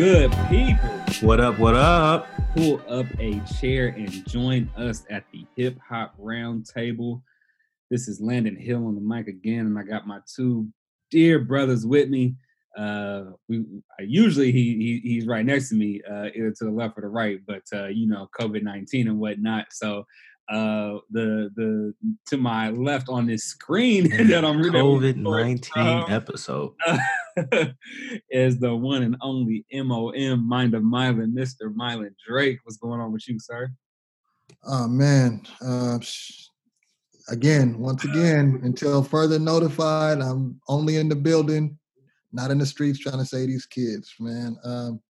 good people? What up? What up? Pull up a chair and join us at the Hip Hop Round Table. This is Landon Hill on the mic again, and I got my two dear brothers with me. Uh, we usually he, he he's right next to me, uh, either to the left or the right, but uh, you know, COVID nineteen and whatnot. So uh, the the to my left on this screen that I'm reading COVID nineteen um, episode is the one and only MOM Mind of Mylan, Mr. Mylan Drake. What's going on with you, sir? Oh man, uh, again, once again, until further notified, I'm only in the building, not in the streets trying to say these kids, man. Um,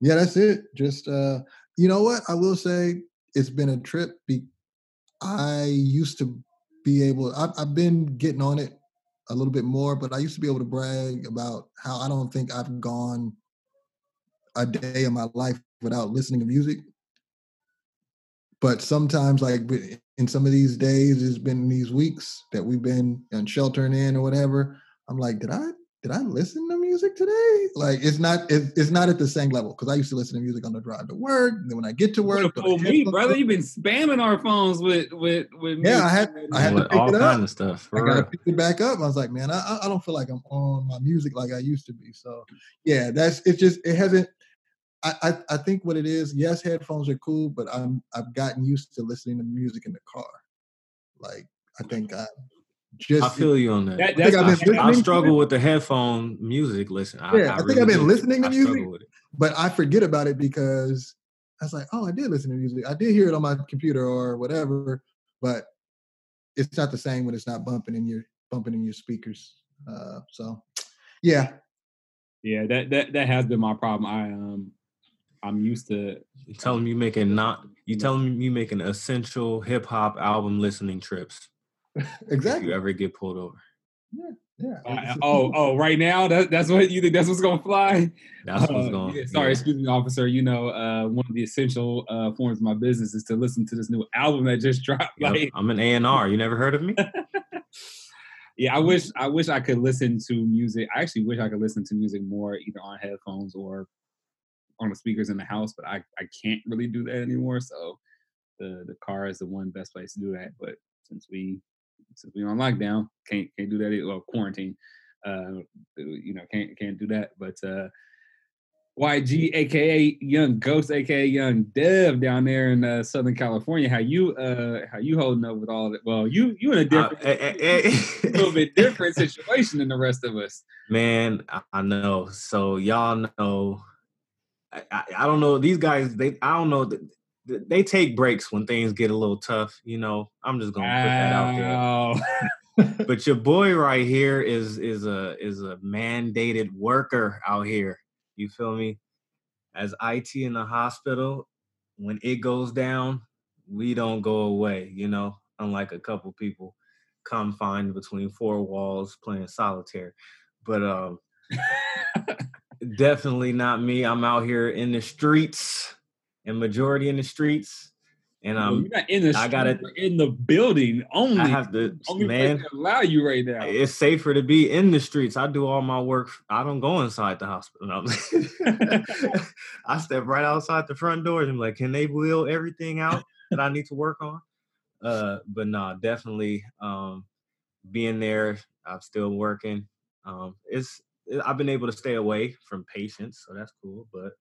yeah, that's it. Just uh, you know what? I will say it's been a trip. Be- I used to be able. I've, I've been getting on it a little bit more, but I used to be able to brag about how I don't think I've gone a day of my life without listening to music. But sometimes, like in some of these days, it's been these weeks that we've been sheltering in or whatever. I'm like, did I did I listen to music today? Like it's not it's, it's not at the same level because I used to listen to music on the drive to work. And then when I get to work, fool me, brother, you've been spamming our phones with with with yeah. I had I had to pick all it kind up. of stuff. I got to pick it back up. I was like, man, I I don't feel like I'm on my music like I used to be. So yeah, that's it's just it hasn't. I, I, I think what it is, yes, headphones are cool, but I'm I've gotten used to listening to music in the car. Like I think I just I feel you on that. That- I think I've been I, listening to struggle with the headphone music. Listen, I, Yeah, I think really I've been do. listening to I music. with it. but I forget about it because I was like, oh, I did listen to music. I did hear it on my computer or whatever, but it's not the same when it's not bumping in your bumping in your speakers. Uh, so, yeah, yeah. That that that has been my problem. I um I'm used to You tell them you making not. You tell them you making essential hip hop album listening trips. If exactly. you ever get pulled over, Yeah. I- oh oh right now that that's what you think that's what's gonna fly. that's what's Uh, going. yeah, sorry, excuse me, officer. You know, uh, one of the essential uh, forms of my business is to listen to this new album that just dropped. Yep, Like, I'm an A and R. You never heard of me? yeah, I wish I wish I could listen to music. I actually wish I could listen to music more either on headphones or on the speakers in the house, but I, I can't really do that anymore. So the the car is the one best place to do that. But since we since we on lockdown, can't can't do that. Either. Well, quarantine, uh, you know, can't can't do that. But uh, YG, aka Young Ghost, aka Young Dev, down there in uh, Southern California. How you uh how you holding up with all that? Well, you you in a Uh, different, eh. a little bit different situation than the rest of us. Man, I, I know. So y'all know. I, I, I don't know. These guys, they I don't know. Th- th- They take breaks when things get a little tough. You know, I'm just gonna put that out there. But your boy right here is is a is a mandated worker out here. You feel me? As IT in the hospital, when it goes down, we don't go away. You know, unlike a couple people confined between four walls playing solitaire. But um, definitely not me. I'm out here in the streets, and majority in the streets, and Well, um, not in the I you're in the building only. I have to only man. allow you right now. It's safer to be in the streets. I do all my work. I don't go inside the hospital. No. I step right outside the front doors and i'm like, can they wheel everything out that I need to work on? Uh, but nah, definitely um, being there. I'm still working. Um, it's I've been able to stay away from patients, so that's cool. But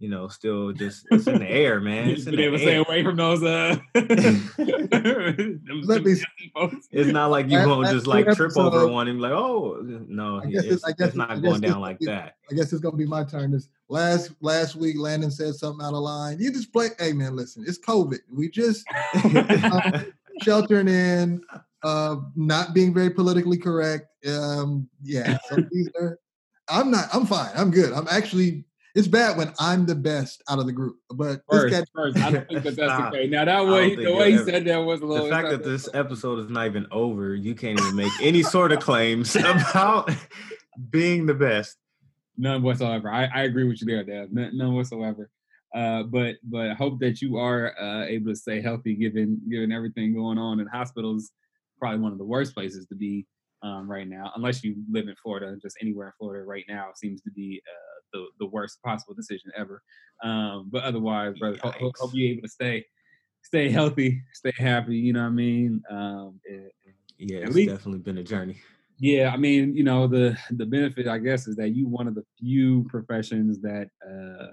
you know, still just it's in the air, man. You It's just in been able the to stay air. away from those. Uh, them- Let them me- It's not like you're Last- gonna last just like trip over one and be like, oh no, I guess it's, it's- I guess it's it's- not I going down like it's- that. I guess it's gonna be my turn. This last last week, Landon said something out of line. You just play. Hey man, listen, it's COVID. We just sheltering in, uh, not being very politically correct. Um, yeah, so these are, I'm not. I'm fine. I'm good. I'm actually. It's bad when I'm the best out of the group, but this First, cat, first, I don't think that that's Stop. the. Now that way, the way he ever- said that was a little. the fact that not- this episode is not even over, you can't even make any sort of claims about being the best. None whatsoever. I, I agree with you there, Dad. None, none whatsoever. Uh, but but I hope that you are uh, able to stay healthy given given everything going on in hospitals. Probably one of the worst places to be um, right now, unless you live in Florida. Just anywhere in Florida right now seems to be uh, the, the worst possible decision ever. Um, but otherwise, brother, hope, hope, hope you're able to stay stay healthy, stay happy. You know what I mean? Um, and, and yeah, it's least, definitely been a journey. Yeah, I mean, you know, the the benefit, I guess, is that you one of the few professions that, uh,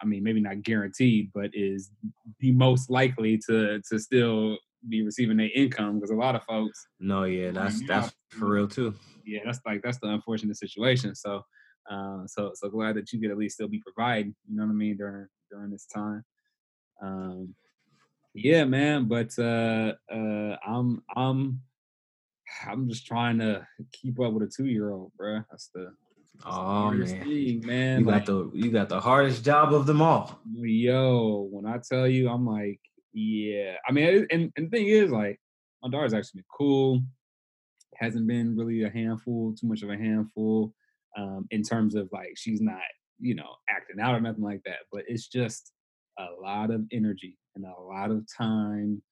I mean, maybe not guaranteed, but is the most likely to to still be receiving their income because a lot of folks. No, yeah, that's that's for real too. Yeah, that's like that's the unfortunate situation. So, uh, so so glad that you could at least still be providing. You know what I mean during during this time. Um, yeah, man. But uh, uh, I'm I'm I'm just trying to keep up with a two year old, bro. That's the oh man, thing, man. You like, got the you got the hardest job of them all. Yo, when I tell you, I'm like, yeah. I mean, and and the thing is, like, my daughter's actually been cool. Hasn't been really a handful, too much of a handful, um, in terms of like she's not, you know, acting out or nothing like that. But it's just a lot of energy and a lot of time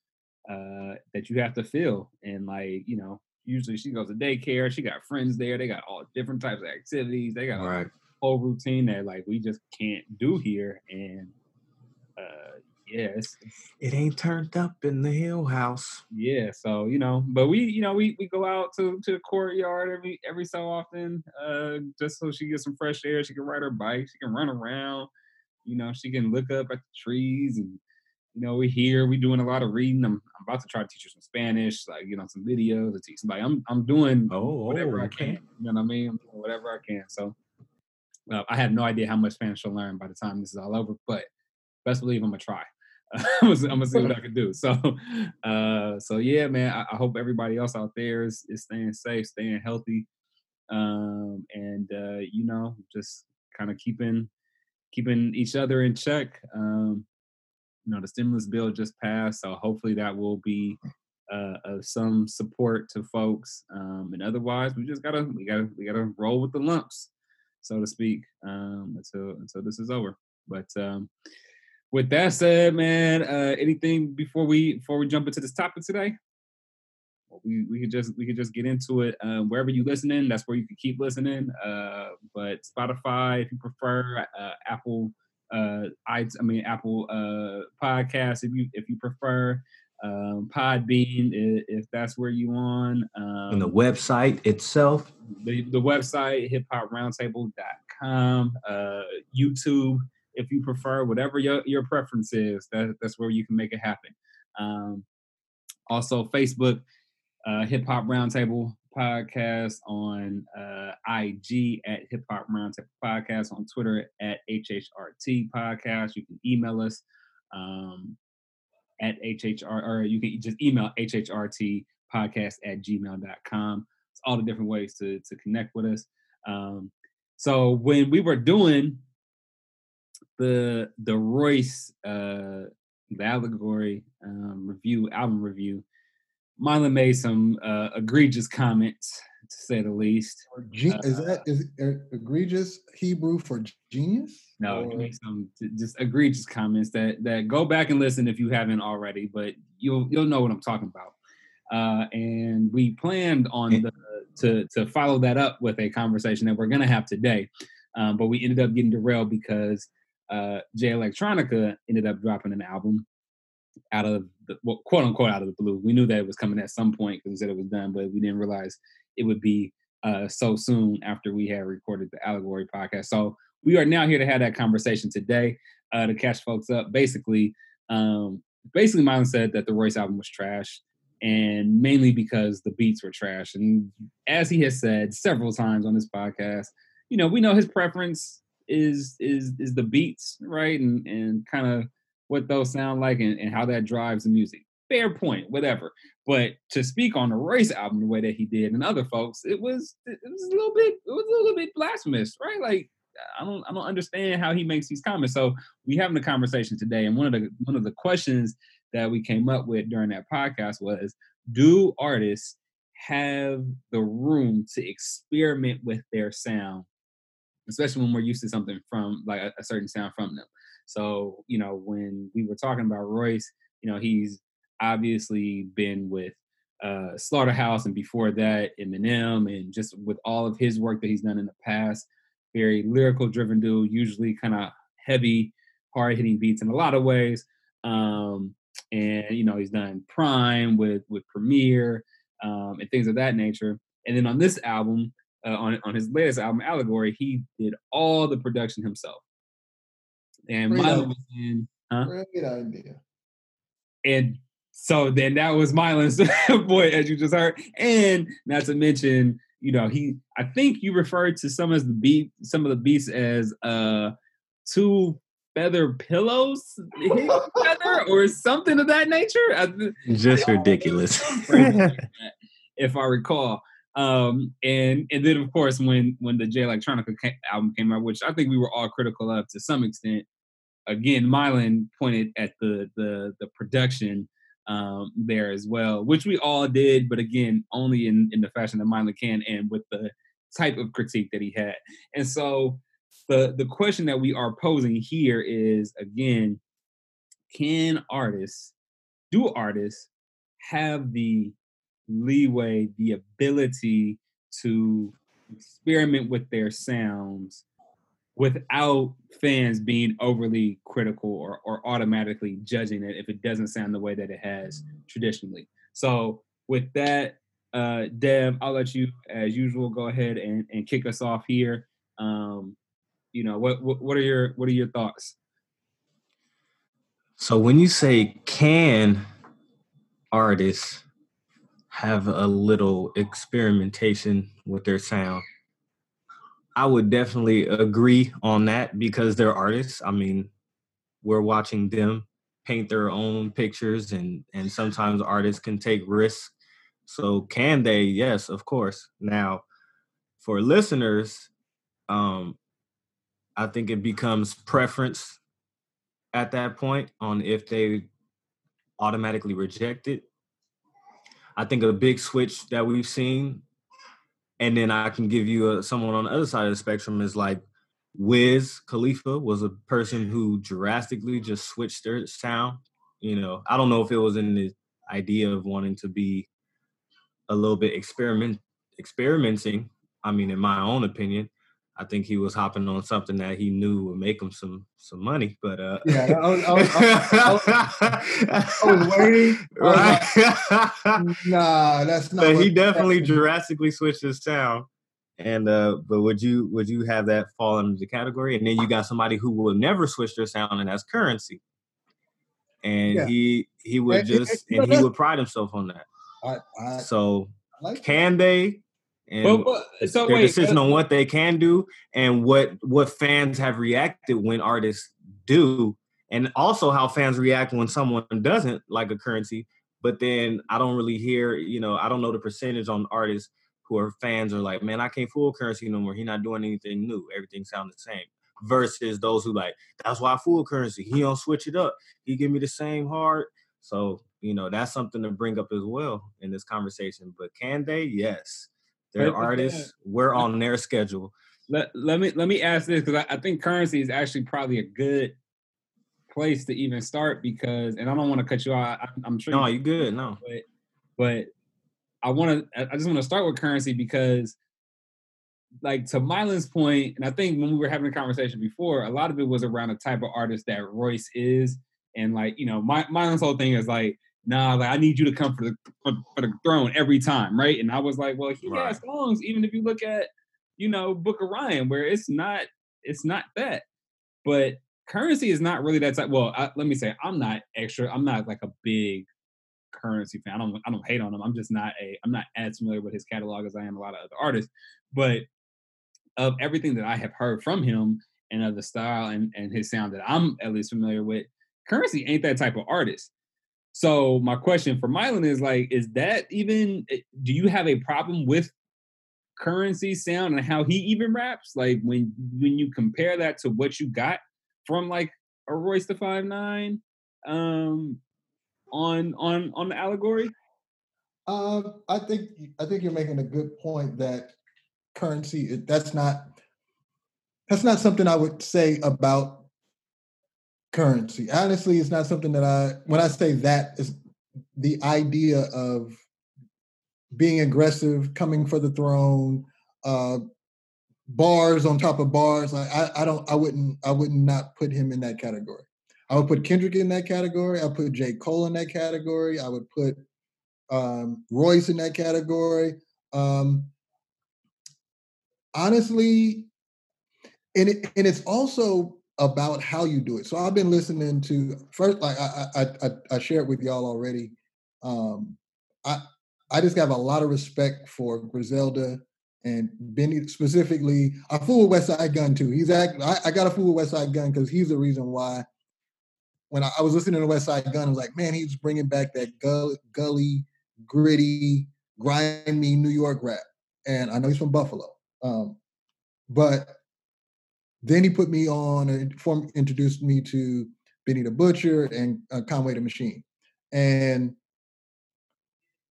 uh, that you have to fill. And like, you know, usually she goes to daycare, she got friends there, they got all different types of activities, they got right. a whole routine that like we just can't do here. And uh yeah, it's, it's, it ain't turned up in the hill house. Yeah, so you know, but we, you know, we we go out to to the courtyard every every so often, uh, just so she gets some fresh air. She can ride her bike, she can run around, you know, she can look up at the trees and you know, we here, we doing a lot of reading. I'm, I'm about to try to teach her some Spanish, like you know, some videos to teach somebody. I'm I'm doing oh, whatever oh. I can. You know what I mean? whatever I can. So uh, I have no idea how much Spanish she'll learn by the time this is all over, but best believe I'm gonna try. I'm, gonna, I'm, gonna, see what I can do. So, uh, so yeah, man. I, I, hope everybody else out there is, is staying safe, staying healthy, um, and uh, you know, just kind of keeping keeping each other in check. Um, you know, the stimulus bill just passed, so hopefully that will be uh, of some support to folks. Um, and otherwise, we just gotta we gotta we gotta roll with the lumps, so to speak, um, until until this is over. But um, with that said, man, uh, anything before we before we jump into this topic today? we we could just we could just get into it um, wherever you listening. That's where you can keep listening. Uh, but Spotify, if you prefer, uh, Apple uh, I, I mean Apple uh, Podcasts if you if you prefer. Um, Podbean if, if that's where you on. Um, and the website itself. The, the website hiphoproundtable.com. Uh, YouTube if you prefer, whatever your, your preference is, that, that's where you can make it happen. Um, also, Facebook, uh, Hip Hop Roundtable podcast on uh, IG at Hip Hop Roundtable Podcast, on Twitter at HHRT Podcast. You can email us um, at HHR, or you can just email HHRT podcast at gmail.com. It's all the different ways to, to connect with us. Um, so when we were doing the the Royce uh, the allegory um, review album review, Mylan made some uh, egregious comments, to say the least. is uh, that is egregious Hebrew for genius? No, he made some just egregious comments that that go back and listen if you haven't already, but you'll you'll know what I'm talking about. Uh, and we planned on the, to to follow that up with a conversation that we're gonna have today, um, but we ended up getting derailed because uh, Jay Electronica ended up dropping an album out of the well, quote unquote out of the blue. We knew that it was coming at some point because we said it was done, but we didn't realize it would be uh, so soon after we had recorded the Allegory podcast. So we are now here to have that conversation today uh, to catch folks up. Basically, um, basically, Mylan said that the Royce album was trash, and mainly because the beats were trash. And as he has said several times on this podcast, you know, we know his preference is is is the beats, right? And and kind of what those sound like and, and how that drives the music. Fair point, whatever. But to speak on the Royce album the way that he did and other folks, it was it was a little bit it was a little bit blasphemous, right? Like I don't I don't understand how he makes these comments. So we having a conversation today, and one of the one of the questions that we came up with during that podcast was, do artists have the room to experiment with their sound, especially when we're used to something from like a, a certain sound from them? So, you know, when we were talking about Royce, you know, he's obviously been with uh, Slaughterhouse and before that Eminem and just with all of his work that he's done in the past, very lyrical driven dude, usually kind of heavy, hard hitting beats in a lot of ways. Um, and you know he's done PRhyme with with Premier um, and things of that nature. And then on this album, uh, on on his latest album, Allegory, he did all the production himself. And Great Mylan idea. was in, huh? Great idea. And so then that was Mylan's boy, as you just heard. And not to mention, you know, he I think you referred to some of the beat, some of the beats as uh two feather pillows hit together or something of that nature. I, Just they all- ridiculous. crazy like that, if I recall. Um, and and then of course when when the Jay Electronica ca- album came out, which I think we were all critical of to some extent. Again, Mylan pointed at the the the production um, there as well, which we all did, but again, only in in the fashion that Mylan can, and with the type of critique that he had. And so the the question that we are posing here is again, can artists, do artists have the leeway, the ability to experiment with their sounds without fans being overly critical or, or automatically judging it if it doesn't sound the way that it has traditionally. So with that, uh, Dev, I'll let you, as usual, go ahead and, and kick us off here. Um, you know, what, what what are your what are your thoughts? So when you say can artists have a little experimentation with their sound, I would definitely agree on that because they're artists. I mean, we're watching them paint their own pictures and and sometimes artists can take risks. So can they? Yes, of course. Now, for listeners, um I think it becomes preference at that point on if they automatically reject it. I think a big switch that we've seen, and then I can give you a, someone on the other side of the spectrum is like Wiz Khalifa was a person who drastically just switched their sound. You know, I don't know if it was in the idea of wanting to be a little bit experiment experimenting. I mean, in my own opinion, I think he was hopping on something that he knew would make him some some money. But uh, Yeah, I was- I was- I I was waiting. I was right. Nah, that's not. but he definitely drastically switched his sound. And uh, but would you would you have that fall into the category? And then you got somebody who will never switch their sound, and that's Curren$y. And Yeah. he he would And- just and he would pride himself on that. I, I So like can they? And Well, well, so their wait, decision uh, on what they can do and what what fans have reacted when artists do, and also how fans react when someone doesn't like a Curren$y. But then I don't really hear, you know, I don't know the percentage on artists who are fans are like, man, I can't fool Curren$y no more. He's not doing anything new. Everything sounds the same. Versus those who like, that's why I fool Curren$y. He don't switch it up. He give me the same heart. So you know that's something to bring up as well in this conversation. But can they? Yes. They're artists. We're on their schedule. let, let me let me ask this because I, I think Curren$y is actually probably a good place to even start because and I don't want to cut you out. I, I'm sure No, you, you good. No. but but I want to I just want to start with Curren$y because like to Mylan's point, and I think when we were having a conversation before, a lot of it was around the type of artist that Royce is, and like you know, my Mylan's whole thing is like, nah, like I need you to come for the for, for the throne every time, right? And I was like, well, he Right. got songs, even if you look at you know Book of Ryan, where it's not it's not that, but Curren$y is not really that type. Well, I, let me say, I'm not extra. I'm not like a big Curren$y fan. I don't I don't hate on him. I'm just not a I'm not as familiar with his catalog as I am a lot of other artists. But of everything that I have heard from him and of the style and, and his sound that I'm at least familiar with, Curren$y ain't that type of artist. So my question for Mylan is like, is that even eh, do you have a problem with Curren$y sound and how he even raps? Like when when you compare that to what you got from like a Royce the Five Nine um on on on the allegory? Um, I think I think you're making a good point that Curren$y that's not that's not something I would say about Curren$y. Honestly, it's not something that I when I say that is the idea of being aggressive, coming for the throne, uh, bars on top of bars. Like I, I don't, I wouldn't, I would not put him in that category. I would put Kendrick in that category. I put J. Cole in that category. I would put um, Royce in that category. Um, honestly, and it, and it's also about how you do it. So I've been listening to first, like I I I, I shared with y'all already. Um, I I just have a lot of respect for Griselda and Benny specifically. I fool with Westside Gun too. He's act. I, I got a fool with Westside Gun because he's the reason why. When I, I, was listening to Westside Gun, I was like, man, he's bringing back that gully, gully, gritty, grimy New York rap. And I know he's from Buffalo, um, but then he put me on and introduced me to Benny the Butcher and uh, Conway the Machine, and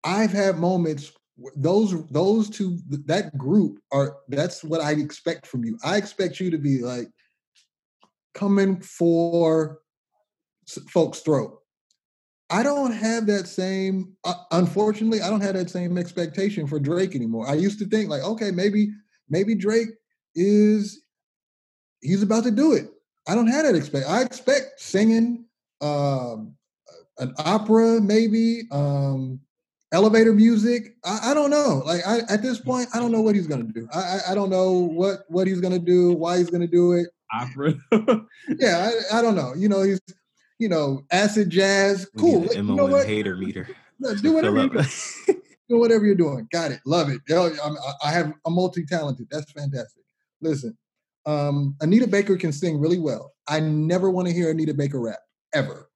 I've had moments those those two that group are that's what I expect from you. I expect you to be like coming for folks' throat. I don't have that same uh, unfortunately I don't have that same expectation for Drake anymore. I used to think like okay, maybe maybe Drake is he's about to do it. I don't have that expect. I expect singing um an opera maybe um elevator music. I, I, don't know. Like I, at this point, I don't know what he's gonna do. I, I, don't know what what he's gonna do, why he's gonna do it. Opera. yeah, I, I, don't know. You know, he's you know acid jazz. Cool. You know what? Hater meter. Do whatever. You do whatever you're doing. Got it. Love it. I have a multi talented. That's fantastic. Listen, um, Anita Baker can sing really well. I never want to hear Anita Baker rap ever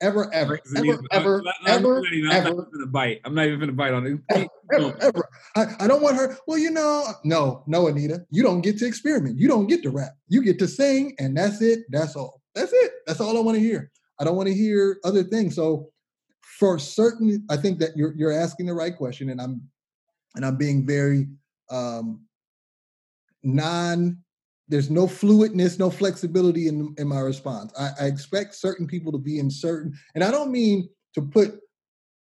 ever, ever, ever, ever, ever, ever. gonna bite. I'm not even gonna bite on it. Ever, ever, ever. I, I don't want her. Well, you know, no, no, Anita, you don't get to experiment. You don't get to rap. You get to sing, and that's it. That's all. That's it. That's all I want to hear. I don't want to hear other things. So, for certain, I think that you're you're asking the right question, and I'm and I'm being very um non there's no fluidness, no flexibility in, in my response. I, I, expect certain people to be in certain, and I don't mean to put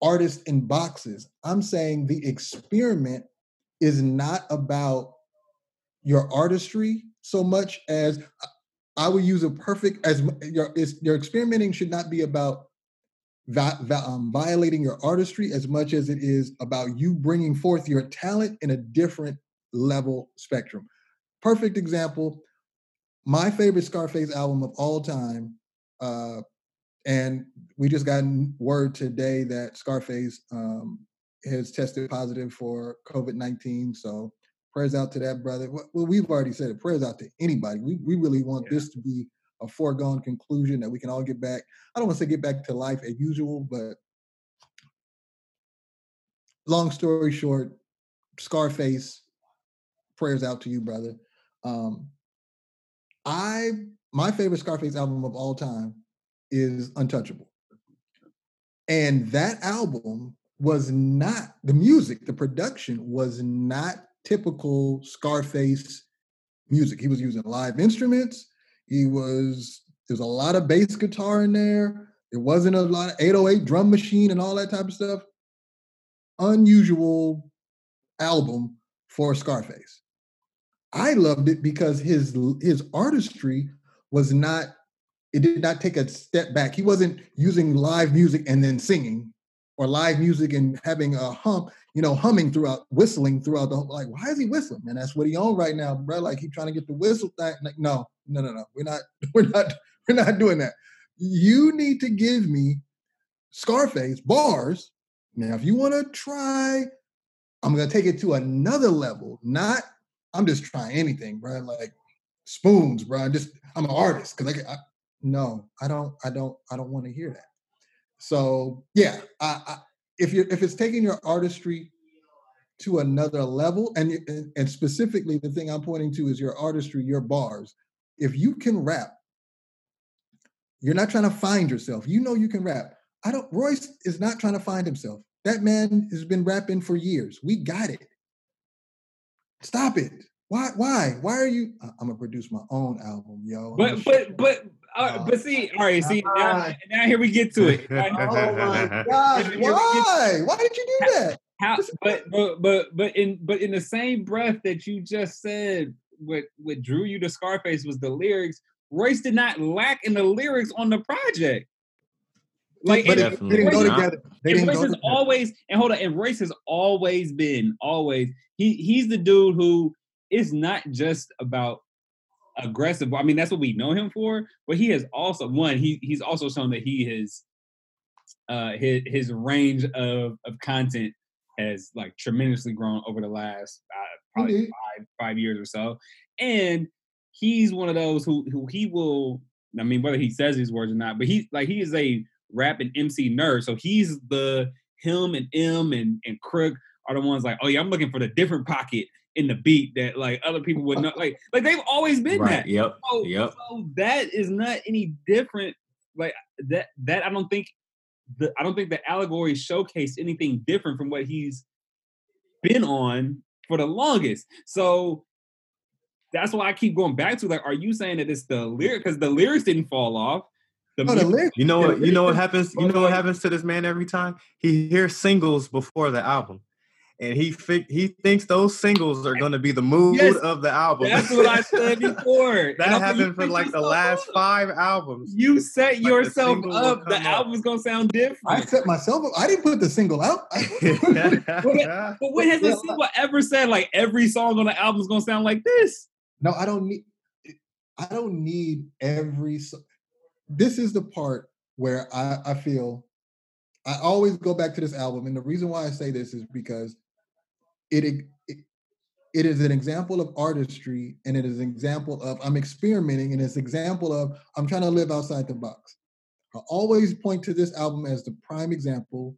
artists in boxes. I'm saying the experiment is not about your artistry so much as I would use a perfect as your your experimenting should not be about va, um, violating your artistry as much as it is about you bringing forth your talent in a different level spectrum perfect example. My favorite Scarface album of all time, uh, and we just got word today that Scarface um, has tested positive for COVID nineteen. So prayers out to that brother. Well, we've already said it. Prayers out to anybody. We we really want yeah. this to be a foregone conclusion that we can all get back. I don't want to say get back to life as usual, but long story short, Scarface. Prayers out to you, brother. Um, I my favorite Scarface album of all time is Untouchable. And that album was not the music, the production was not typical Scarface music. He was using live instruments. He was there's a lot of bass guitar in there. There wasn't a lot of 808 drum machine and all that type of stuff. Unusual album for Scarface. I loved it because his his artistry was not it did not take a step back. He wasn't using live music and then singing or live music and having a hump, you know, humming throughout, whistling throughout the whole, like, why is he whistling? And that's what he on right now, bro. Like he trying to get the whistle thing. Like, no, no, no, no. We're not, we're not, we're not doing that. You need to give me Scarface bars. Now, if you want to try, I'm gonna take it to another level, not I'm just trying anything, bro. Like spoons, bro. I'm just I'm an artist because I, I no, I don't, I don't, I don't want to hear that. So yeah, I, I, if you if it's taking your artistry to another level, and and specifically the thing I'm pointing to is your artistry, your bars. If you can rap, you're not trying to find yourself. You know you can rap. I don't. Royce is not trying to find himself. That man has been rapping for years. We got it. Stop it. Why? Why? Why are you? I'm gonna produce my own album, yo. But but but uh, but see, all right, see now, now here we get to it. oh my gosh! Why? Why did you do that? How? But but but but in but in the same breath that you just said what what drew you to Scarface was the lyrics. Royce did not lack in the lyrics on the project. Like but and it, they didn't go together. They and Royce go has together. always and hold on, and Royce has always been always he he's the dude who is not just about aggressive. I mean, that's what we know him for, but he has also one. He he's also shown that he has uh his his range of of content has like tremendously grown over the last uh, probably Indeed. five five years or so, and he's one of those who who he will. I mean, whether he says these words or not, but he like he is a rap and MC nerd. So he's the him and M and and Crook are the ones like, oh yeah, I'm looking for the different pocket in the beat that like other people would know. Like like they've always been Right. that. Yep. So, Yep. so that is not any different. Like that that I don't think the I don't think the allegory showcased anything different from what he's been on for the longest. So that's why I keep going back to like, are you saying that it's the lyric? Because the lyrics didn't fall off. The No, the music- lyrics- You know what? You know what happens. You know what happens to this man every time he hears singles before the album, and he fi- he thinks those singles are going to be the mood Yes, of the album. That's what I said before. That I'm happened for like the last up. five albums. You set the yourself single will up. The come up. album's gonna sound different. I set myself up. I didn't put the single out. I- but when has Yeah. the single ever said like every song on the album is gonna sound like this? No, I don't need. I don't need every. so- This is the part where I, I feel. I always go back to this album, and the reason why I say this is because it it, it is an example of artistry, and it is an example of I'm experimenting, and it's an example of I'm trying to live outside the box. I always point to this album as the prime example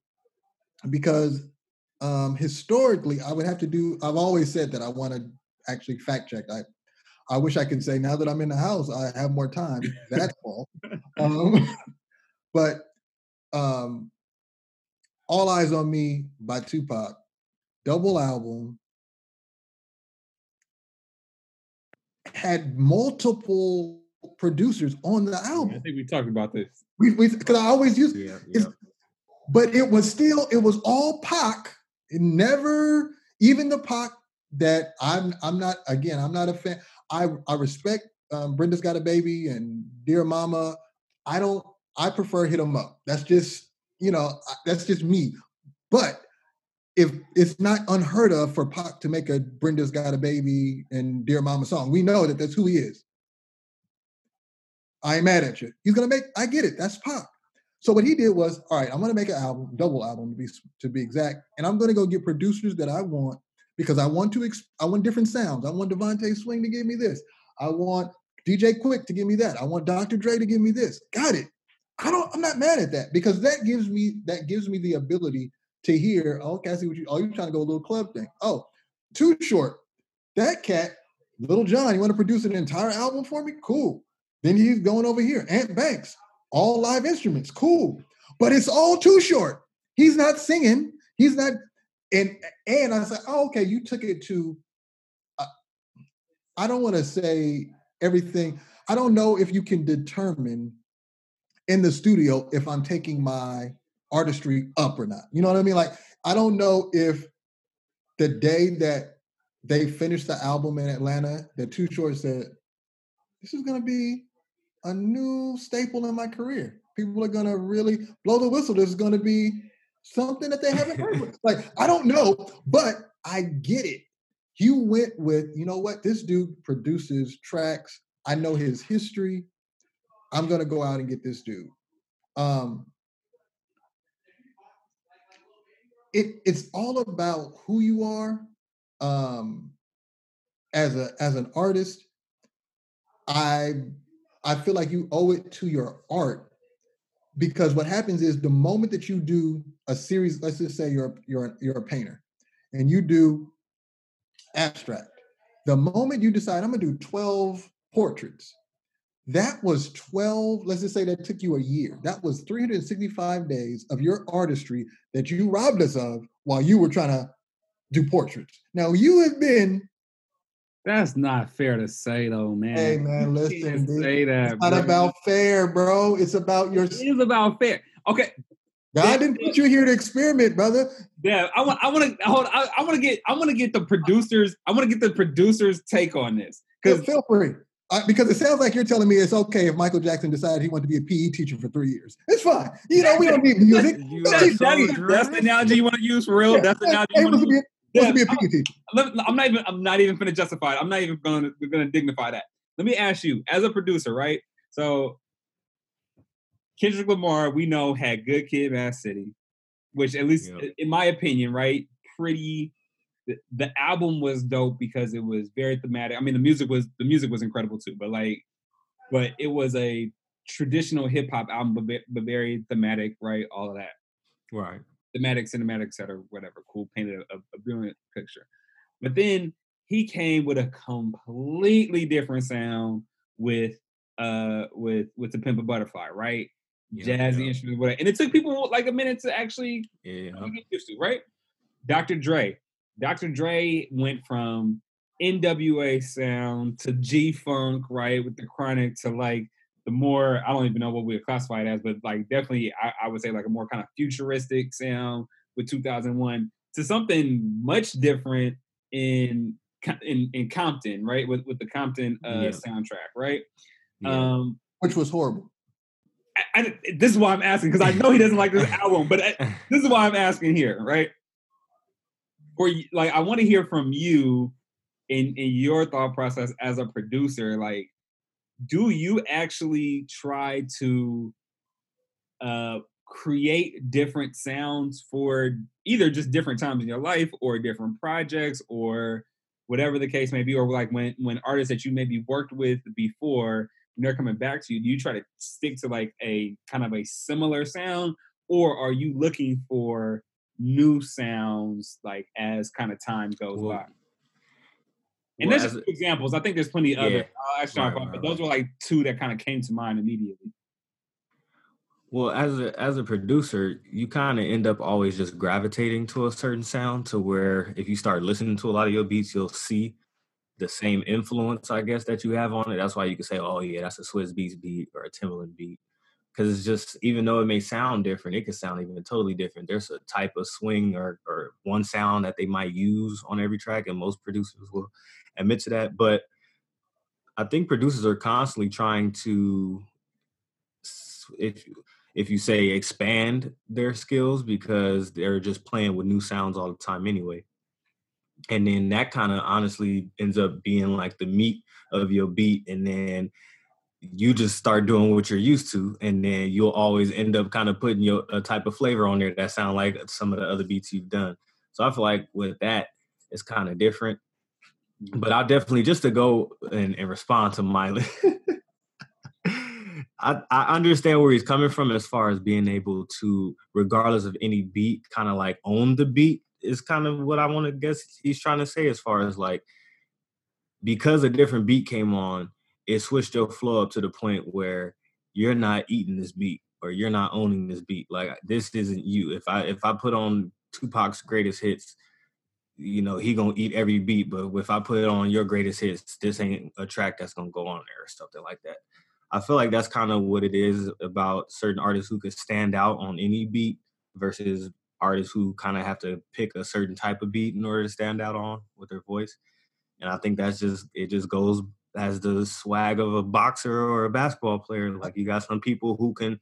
because um, historically, I would have to do. I've always said that I want to actually fact check. I I wish I could say now that I'm in the house, I have more time. That's all. Um, but um, All Eyez on Me by Tupac, double album, had multiple producers on the album. I think we talked about this. We because I always use yeah, It's- but it was still it was all Pac. It never even the Pac that I'm I'm not again I'm not a fan. I I respect um, Brenda's got a baby and Dear Mama. I don't. I prefer hit 'em up. That's just you know that's just me. But if it's not unheard of for Pac to make a Brenda's got a baby and Dear Mama song, we know that that's who he is. I ain't mad at you. He's gonna make. I get it. That's Pac. So what he did was, all right, I'm gonna make an album, double album to be to be exact, and I'm gonna go get producers that I want because I want to. Ex- I want different sounds. I want DeVante Swing to give me this. I want DJ Quik to give me that. I want Dr. Dre to give me this. Got it. I don't. I'm not mad at that because that gives me that gives me the ability to hear. Oh, okay, I see what you. Oh, you're trying to go a little club thing. Oh, Too $hort. That cat, Lil Jon. You want to produce an entire album for me? Cool. Then he's going over here. Ant Banks, all live instruments. Cool. But it's all Too $hort. He's not singing. He's not. And and I said, oh, okay, you took it to. Uh, I don't want to say everything. I don't know if you can determine in the studio if I'm taking my artistry up or not. You know what I mean? Like I don't know if the day that they finished the album in Atlanta, that Too $hort said, "This is to be a new staple in my career. People are to really blow the whistle. This is to be something that they haven't heard. with." Like I don't know, but I get it. You went with, you know what? This dude produces tracks. I know his history. I'm to go out and get this dude. Um, it it's all about who you are um as a as an artist i i feel like you owe it to your art because what happens is the moment that you do a series let's just say you're you're you're a painter and you do abstract the moment you decide i'm to do 12 portraits that was 12 let's just say that took you a year that was 365 days of your artistry that you robbed us of while you were trying to do portraits now you have been That's not fair to say though, man. hey man listen dude, say that. it's not bro. about fair bro it's about your It is about fair. Okay, god didn't put you here to experiment brother yeah. I want. I want to hold. I, I want to get. I want to get the producers. I want to get the producers' take on this Feel, feel free. Uh, because it sounds like you're telling me it's okay if Michael Jackson decided he wanted to be a PE teacher for three years. It's fine. You know, we don't need music. You Let's are so That- that's the analogy you want to use for real. That's the analogy Hey, you want to to use. be, wants to be a PE teacher. I'm not even. I'm not even going to justify it. I'm not even going to going to dignify that. Let me ask you, as a producer, right? So, Kendrick Lamar, we know had "Good Kid, Mad City," which at least, Yep. in my opinion, right, pretty. The, the album was dope because it was very thematic. I mean, the music was the music was incredible too, but like, but it was a traditional hip hop album, but, but very thematic, right? All of that Right. thematic, cinematic, etc., whatever. Cool, painted a, a brilliant picture. But then he came with a completely different sound with uh with with the Pimp a Butterfly, right? Yeah, Jazzy yeah. instruments, whatever. And it took people like a minute to actually Yeah. get used to, right? Dr. Dre. Dr. Dre went from NWA sound to G Funk, right, with the chronic to like the more I don't even know what we would classify it as, but like definitely I, I would say like a more kind of futuristic sound with 2001 to something much different in in, in Compton, right, with with the Compton uh, Yeah. soundtrack, right? Yeah. Um, Which was horrible. I, I, this is why I'm asking because I know he doesn't like this album, but I, this is why I'm asking here, right? For like, I want to hear from you in in your thought process as a producer. Like, do you actually try to uh, create different sounds for either just different times in your life or different projects or whatever the case may be, or like when when artists that you maybe worked with before when they're coming back to you, do you try to stick to like a kind of a similar sound, or are you looking for new sounds like as kind of time goes Well, by? And well, there's just examples. I think there's plenty Yeah. other. I'll ask Sean, Right, but right, those right. were like two that kind of came to mind immediately. Well, as a as a producer, you kind of end up always just gravitating to a certain sound to where if you start listening to a lot of your beats, you'll see the same influence, I guess, that you have on it. That's why you can say, "Oh yeah, that's a Swizz Beatz beat or a Timbaland beat," because it's just even though it may sound different, it can sound even totally different. There's a type of swing or or one sound that they might use on every track, and most producers will admit to that. But I think producers are constantly trying to if if you say expand their skills because they're just playing with new sounds all the time anyway. And then that kind of honestly ends up being like the meat of your beat and then you just start doing what you're used to and then you'll always end up kind of putting your a type of flavor on there that sound like some of the other beats you've done. So I feel like with that it's kind of different. But I definitely just to go and, and respond to Miley. I, I understand where he's coming from as far as being able to, regardless of any beat, kind of like own the beat is kind of what I want to guess he's trying to say as far as like because a different beat came on, it switched your flow up to the point where you're not eating this beat or you're not owning this beat. Like this isn't you. If I if I put on Tupac's greatest hits, you know, he gonna eat every beat. But if I put it on your greatest hits, this ain't a track that's gonna go on there or something like that. I feel like that's kind of what it is about certain artists who could stand out on any beat versus artists who kind of have to pick a certain type of beat in order to stand out on with their voice. And I think that's just it just goes as the swag of a boxer or a basketball player. Like you got some people who can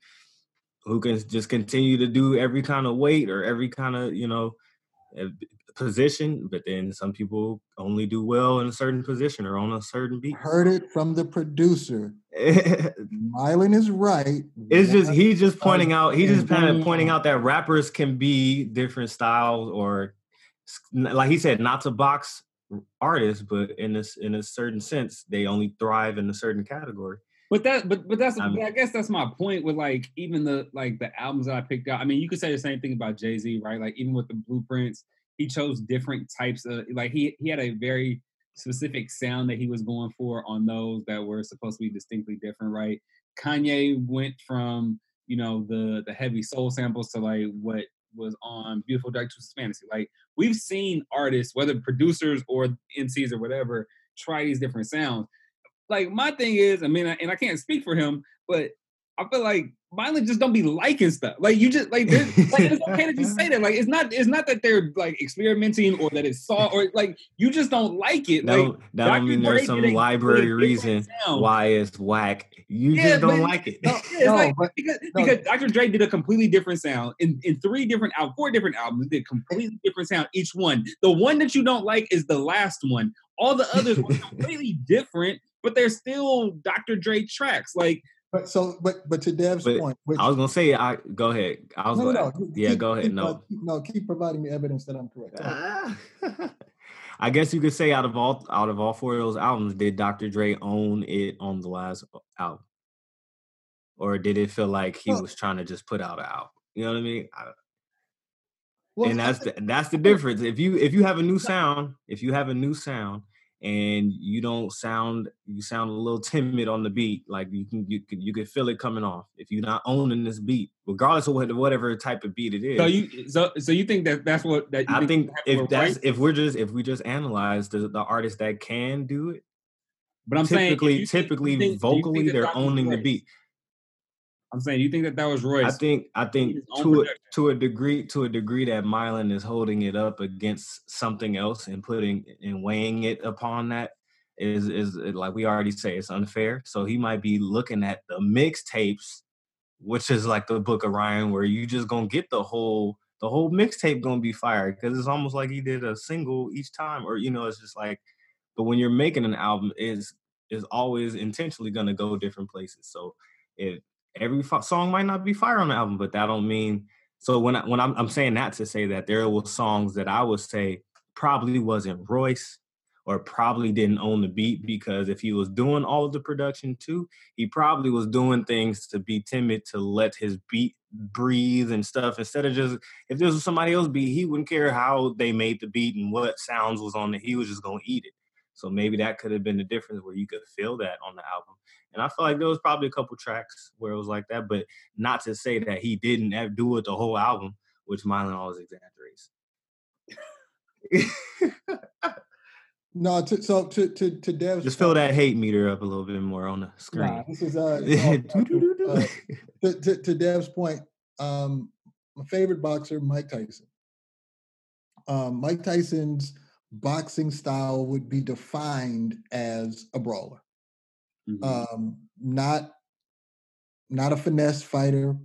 who can just continue to do every kind of weight or every kind of, you know, eh, position, but then some people only do well in a certain position or on a certain beat. Heard it from the producer. Mylan is right. It's just he's just pointing out he's just kind of pointing out that rappers can be different styles or like he said not to box artists but in this in a certain sense they only thrive in a certain category But that, but but that's, um, I mean- I guess that's my point with like even the like the albums that I picked out. I mean, you could say the same thing about Jay Z, right? Like even with the blueprints, he chose different types of like he he had a very specific sound that he was going for on those that were supposed to be distinctly different, right? Kanye went from you know the the heavy soul samples to like what was on Beautiful Dark Twisted Fantasy. Like we've seen artists, whether producers or MCs or whatever, try these different sounds like my thing is, I mean, and I can't speak for him, but I feel like Mylan just don't be liking stuff. Like you just like, like it's okay to just say that. Like it's not it's not that they're like experimenting or that it's saw or like you just don't like it. No, like that don't mean there's some library reason why it's whack. You yeah, just don't like it. No, yeah, no, like, but, because, no. because Dr. Dre did a completely different sound in, in three different out four different albums, did completely different sound each one. The one that you don't like is the last one. All the others were completely different, but they're still Dr. Dre tracks. Like but so, but but to Dev's but point, which, I was gonna say, I go ahead. I was no, gonna, no, yeah, keep, go ahead. Keep, no, uh, no, keep providing me evidence that I'm correct. I guess you could say out of all out of all four of those albums, did Dr. Dre own it on the last album, or did it feel like he well, was trying to just put out an album? You know what I mean? I, well, and that's the, that's the difference. If you if you have a new sound, if you have a new sound, and you don't sound you sound a little timid on the beat like you can you can you can feel it coming off if you're not owning this beat regardless of what, whatever type of beat it is so you so so you think that that's what that i think, think if that's right? if we're just if we just analyze the, the artists that can do it but i'm typically saying typically think, vocally they're owning the beat I'm saying, you think that that was Royce? I think I think to a, to a degree to a degree that Mylan is holding it up against something else and putting and weighing it upon that is is like we already say it's unfair. So he might be looking at the mixtapes, which is like the Book of Ryan, where you just gonna get the whole the whole mixtape gonna be fired because it's almost like he did a single each time, or you know, it's just like. But when you're making an album, is is always intentionally gonna go different places. So if every song might not be fire on the album, but that don't mean. So when I, when I'm, I'm saying that to say that there were songs that I would say probably wasn't Royce or probably didn't own the beat because if he was doing all of the production too, he probably was doing things to be timid to let his beat breathe and stuff instead of just if this was somebody else beat, he wouldn't care how they made the beat and what sounds was on it. He was just gonna eat it. So maybe that could have been the difference where you could feel that on the album. And I feel like there was probably a couple tracks where it was like that, but not to say that he didn't have, do it the whole album, which Mylan always exaggerates. no, to, so to to to Dev's just fill that hate meter up a little bit more on the screen. Nah, this is uh, uh to, to, to Dev's point. Um, my favorite boxer, Mike Tyson. Um, Mike Tyson's boxing style would be defined as a brawler. Mm-hmm. Um, not not a finesse fighter.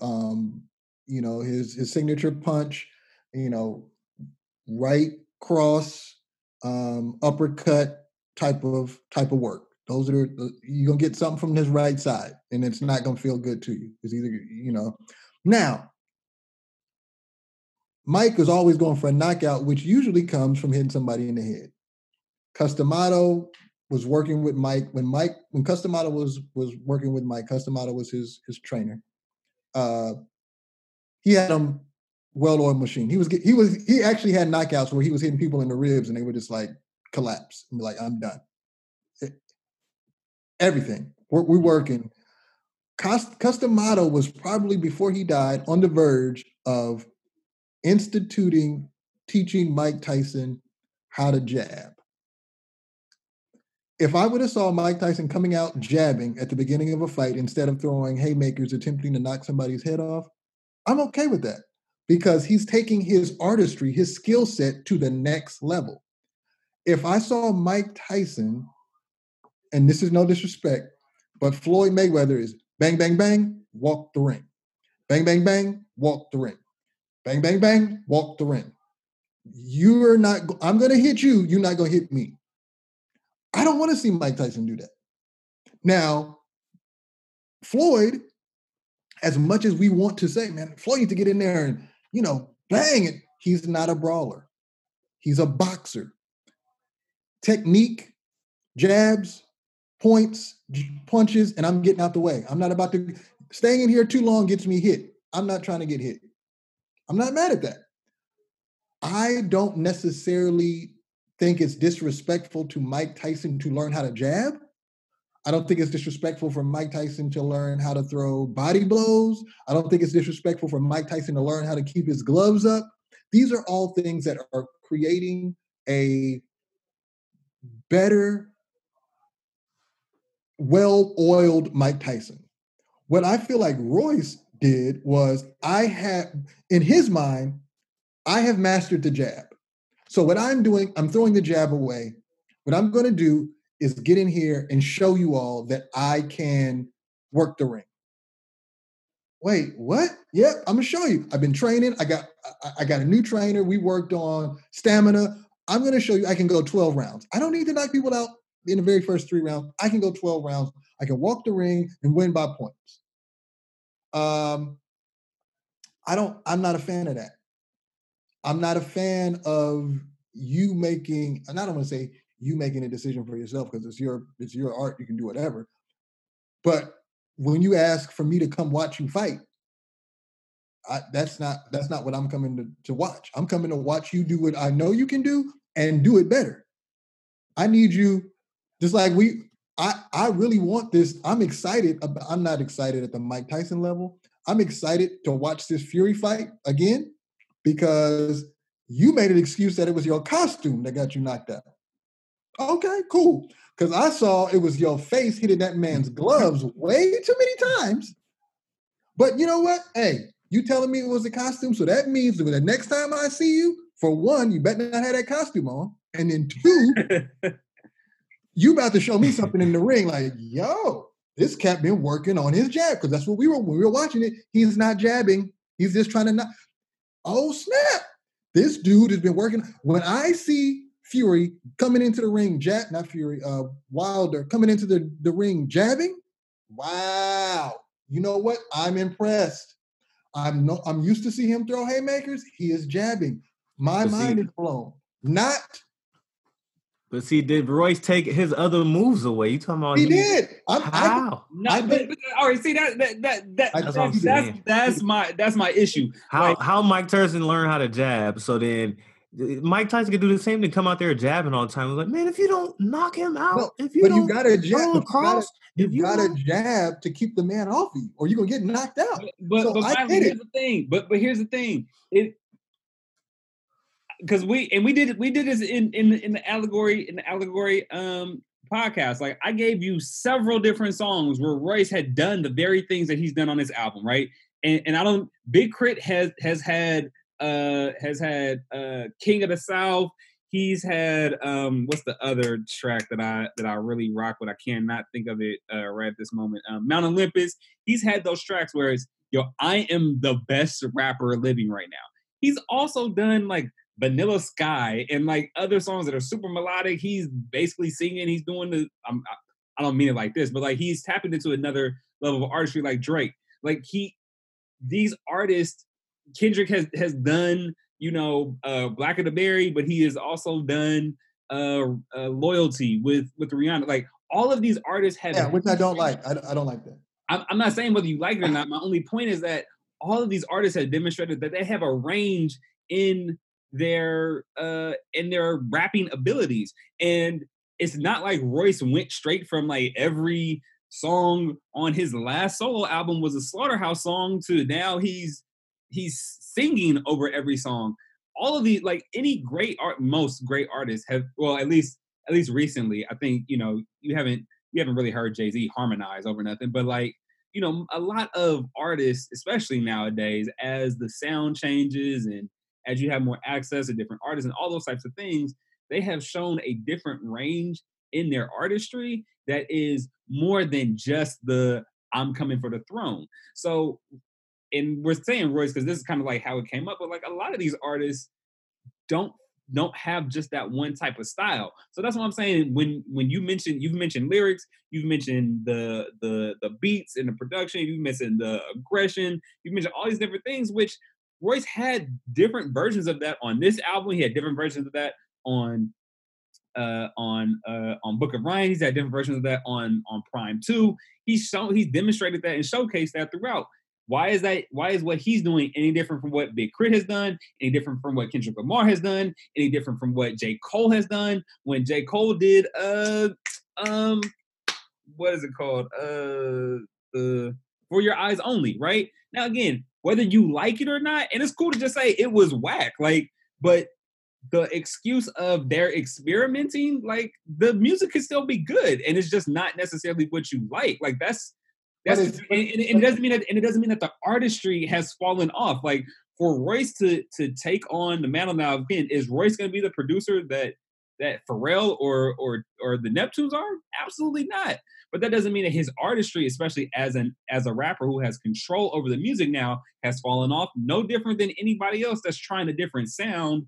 Um, you know, his his signature punch, you know, right cross, um, uppercut type of type of work. Those are you're gonna get something from his right side, and it's not gonna feel good to you. It's either you know. Now, Mike is always going for a knockout, which usually comes from hitting somebody in the head. Cus D'Amato was working with Mike when Mike when Cus D'Amato was was working with Mike. Cus D'Amato was his his trainer. Uh, he had him well-oiled machine. He was he was he actually had knockouts where he was hitting people in the ribs and they would just like collapse and be like, "I'm done." It, everything we're, we're working. Cus D'Amato was probably before he died on the verge of instituting teaching Mike Tyson how to jab if I would have saw Mike Tyson coming out jabbing at the beginning of a fight instead of throwing haymakers attempting to knock somebody's head off, I'm okay with that because he's taking his artistry, his skill set to the next level. If I saw Mike Tyson, and this is no disrespect, but Floyd Mayweather is bang, bang, bang, walk the ring. Bang, bang, bang, walk the ring. Bang, bang, bang, walk the ring. You're not, I'm going to hit you. You're not going to hit me. I don't want to see Mike Tyson do that. Now, Floyd, as much as we want to say, man, Floyd needs to get in there and, you know, bang it, he's not a brawler. He's a boxer. Technique, jabs, points, punches, and I'm getting out the way. I'm not about to, staying in here too long gets me hit. I'm not trying to get hit. I'm not mad at that. I don't necessarily think it's disrespectful to Mike Tyson to learn how to jab. I don't think it's disrespectful for Mike Tyson to learn how to throw body blows. I don't think it's disrespectful for Mike Tyson to learn how to keep his gloves up. These are all things that are creating a better, well oiled Mike Tyson. What I feel like Royce did was I had in his mind, I have mastered the jab. So what I'm doing, I'm throwing the jab away. What I'm going to do is get in here and show you all that I can work the ring. Wait, what? Yep, I'm gonna show you. I've been training. I got I, I got a new trainer. We worked on stamina. I'm gonna show you I can go 12 rounds. I don't need to knock people out in the very first three rounds. I can go 12 rounds. I can walk the ring and win by points. Um, I don't, I'm not a fan of that. I'm not a fan of you making, and I don't want to say you making a decision for yourself because it's your it's your art, you can do whatever. But when you ask for me to come watch you fight, I, that's not that's not what I'm coming to, to watch. I'm coming to watch you do what I know you can do and do it better. I need you, just like we. I I really want this. I'm excited. About, I'm not excited at the Mike Tyson level. I'm excited to watch this Fury fight again because you made an excuse that it was your costume that got you knocked out. Okay, cool. Because I saw it was your face hitting that man's gloves way too many times. But you know what? Hey, you telling me it was a costume, so that means that the next time I see you, for one, you better not have that costume on, and then two, you about to show me something in the ring, like, yo, this cat been working on his jab because that's what we were when we were watching it. He's not jabbing. He's just trying to not. Oh snap! This dude has been working. When I see Fury coming into the ring, jab not Fury, uh, Wilder coming into the, the ring jabbing. Wow! You know what? I'm impressed. I'm no. I'm used to see him throw haymakers. He is jabbing. My mind is blown. Not but see, did Royce take his other moves away? You talking about he, he did? I'm, how? No, I, but, but, all right. See that that that, that that's, that's, that's, that's my that's my issue. How like, how Mike Tyson learned how to jab? So then uh, Mike Tyson could do the same thing, come out there jabbing all the time. Like, man, if you don't knock him out, no, if you but don't you gotta jab across, you gotta, you, you gotta jab to keep the man off you, or you're gonna get knocked out. But but, so but I here's it. the thing. But but here's the thing. It because we and we did we did this in in in the allegory in the allegory um podcast. Like I gave you several different songs where Royce had done the very things that he's done on this album, right? And and I don't Big K.R.I.T. has has had uh has had uh King of the South. He's had um what's the other track that I that I really rock with? I cannot think of it uh, right at this moment. Um, Mount Olympus. He's had those tracks where it's yo, I am the best rapper living right now. He's also done like Vanilla Sky and like other songs that are super melodic. He's basically singing. He's doing the. I'm, I don't mean it like this, but like he's tapping into another level of artistry, like Drake. Like he, these artists, Kendrick has has done, you know, uh, Black of the Berry, but he has also done uh, uh loyalty with with Rihanna. Like all of these artists have. Yeah, which I don't like. I, I don't like that. I'm, I'm not saying whether you like it or not. My only point is that all of these artists have demonstrated that they have a range in their uh in their rapping abilities. And it's not like Royce went straight from like every song on his last solo album was a slaughterhouse song to now he's he's singing over every song all of the like any great art most great artists have well at least at least recently i think you know you haven't you haven't really heard jay-z harmonize over nothing but like you know a lot of artists especially nowadays as the sound changes and as you have more access to different artists and all those types of things, they have shown a different range in their artistry that is more than just the I'm coming for the throne. So, and we're saying Royce because this is kind of like how it came up, but like a lot of these artists don't don't have just that one type of style. So that's what I'm saying. When when you mentioned you've mentioned lyrics, you've mentioned the the the beats and the production, you've mentioned the aggression, you've mentioned all these different things, which Royce had different versions of that on this album. He had different versions of that on uh, on uh, on Book of Ryan. He's had different versions of that on on PRhyme Two. He's shown he's demonstrated that and showcased that throughout. Why is that? Why is what he's doing any different from what Big K.R.I.T. has done? Any different from what Kendrick Lamar has done? Any different from what J. Cole has done? When J. Cole did uh um what is it called? Uh the 4 Your Eyez Only, right? Now again, whether you like it or not. And it's cool to just say it was whack. Like, but the excuse of their experimenting, like the music can still be good. And it's just not necessarily what you like. Like that's That's and, and, it doesn't mean that and it doesn't mean that the artistry has fallen off. Like for Royce to to take on the mantle now again, is Royce going to be the producer that that Pharrell or or or the Neptunes are? Absolutely not. But that doesn't mean that his artistry, especially as an as a rapper who has control over the music now, has fallen off. No different than anybody else that's trying a different sound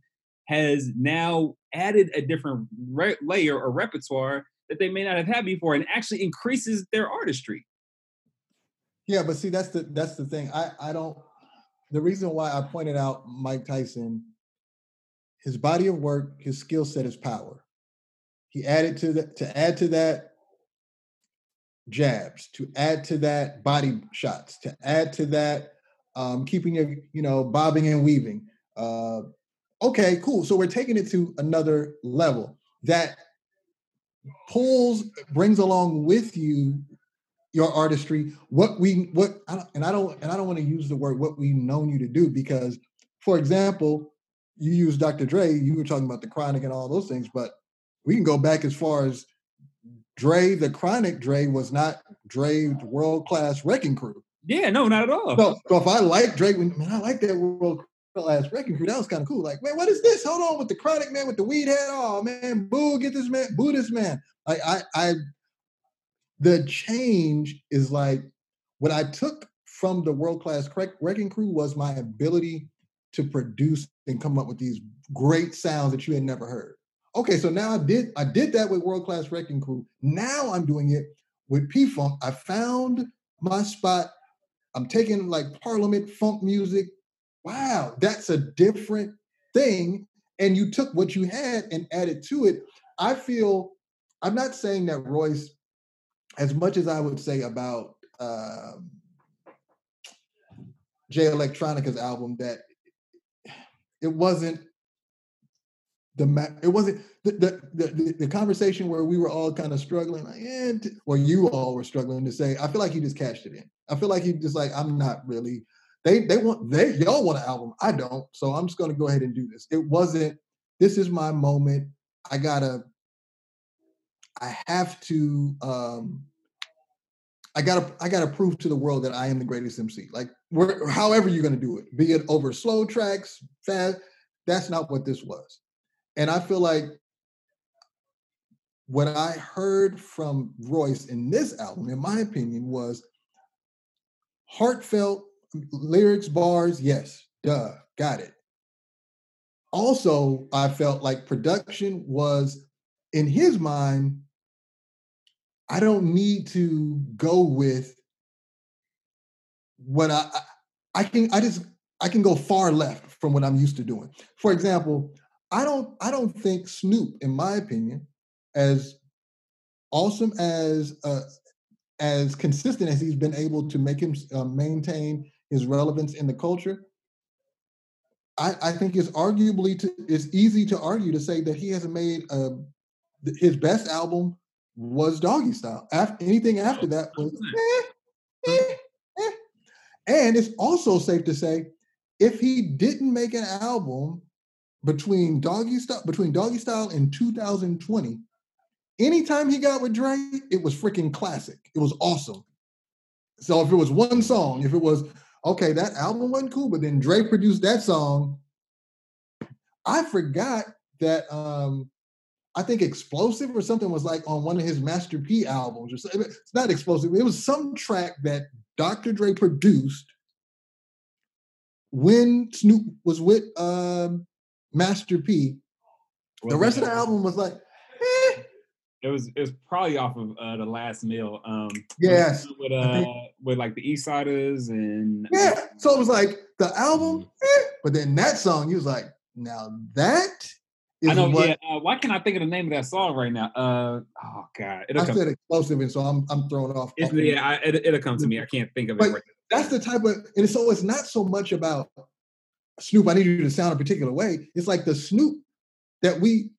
has now added a different re- layer or repertoire that they may not have had before, and actually increases their artistry. Yeah, but see, that's the that's the thing. I I don't. The reason why I pointed out Mike Tyson his body of work, his skill set his power. He added to that to add to that jabs, to add to that body shots, to add to that um, keeping your, you know, bobbing and weaving. Uh, okay, cool. So we're taking it to another level that pulls, brings along with you your artistry, what we what and I don't and I don't want to use the word what we've known you to do because, for example, you use Dr. Dre, you were talking about the chronic and all those things, but we can go back as far as Dre, the chronic Dre was not Dre world class wrecking crew. Yeah, no, not at all. So, so if I like Drake, man, I like that world class wrecking crew. That was kind of cool. Like, man, what is this? Hold on with the chronic man with the weed head. Oh man, boo, get this man, boo this man. Like I I the change is like what I took from the world class wrecking crew was my ability to produce and come up with these great sounds that you had never heard. Okay, so now I did I did that with World Class Wrecking Crew. Now I'm doing it with P Funk. I found my spot. I'm taking like Parliament funk music. Wow, that's a different thing. And you took what you had and added to it. I feel I'm not saying that Royce, as much as I would say about um, Jay Electronica's album, that it wasn't the it wasn't the, the the, the conversation where we were all kind of struggling like eh, or you all were struggling to say i feel like he just cashed it in i feel like he just like i'm not really they they want they y'all want an album i don't so i'm just going to go ahead and do this it wasn't this is my moment i gotta i have to um I gotta I gotta prove to the world that I am the greatest MC. Like however you're gonna do it, be it over slow tracks, fast. That's not what this was. And I feel like what I heard from Royce in this album, in my opinion, was heartfelt lyrics, bars. Yes, duh, got it. Also, I felt like production was in his mind I don't need to go with what I, I can I just I can go far left from what I'm used to doing. For example, I don't I don't think Snoop, in my opinion, as awesome as uh, as consistent as he's been able to make him uh, maintain his relevance in the culture. I, I think it's arguably to, it's easy to argue to say that he hasn't made uh, his best album was doggy style. After anything after that was eh, eh, eh. and it's also safe to say if he didn't make an album between doggy style between doggy style and 2020 anytime he got with Dre it was freaking classic it was awesome so if it was one song if it was okay that album wasn't cool but then Dre produced that song I forgot that um I think Explosive or something was like on one of his Master P albums or something. It's not Explosive. It was some track that Dr. Dre produced when Snoop was with um, Master P. the rest of the album was like, eh. It was it was probably off of uh, the last meal. Um, yes, with uh, with like the East Siders and yeah. So it was like the album, mm-hmm. eh. but then that song, you was like, now that I know. What, yeah. Uh, why can't I think of the name of that song right now? Uh, oh God, it'll I come. said explosive, and so I'm I'm thrown off. yeah, I, it, will come to me. I can't think of but it. Right that's the type of, and so it's not so much about Snoop. I need you to sound a particular way. It's like the Snoop that we,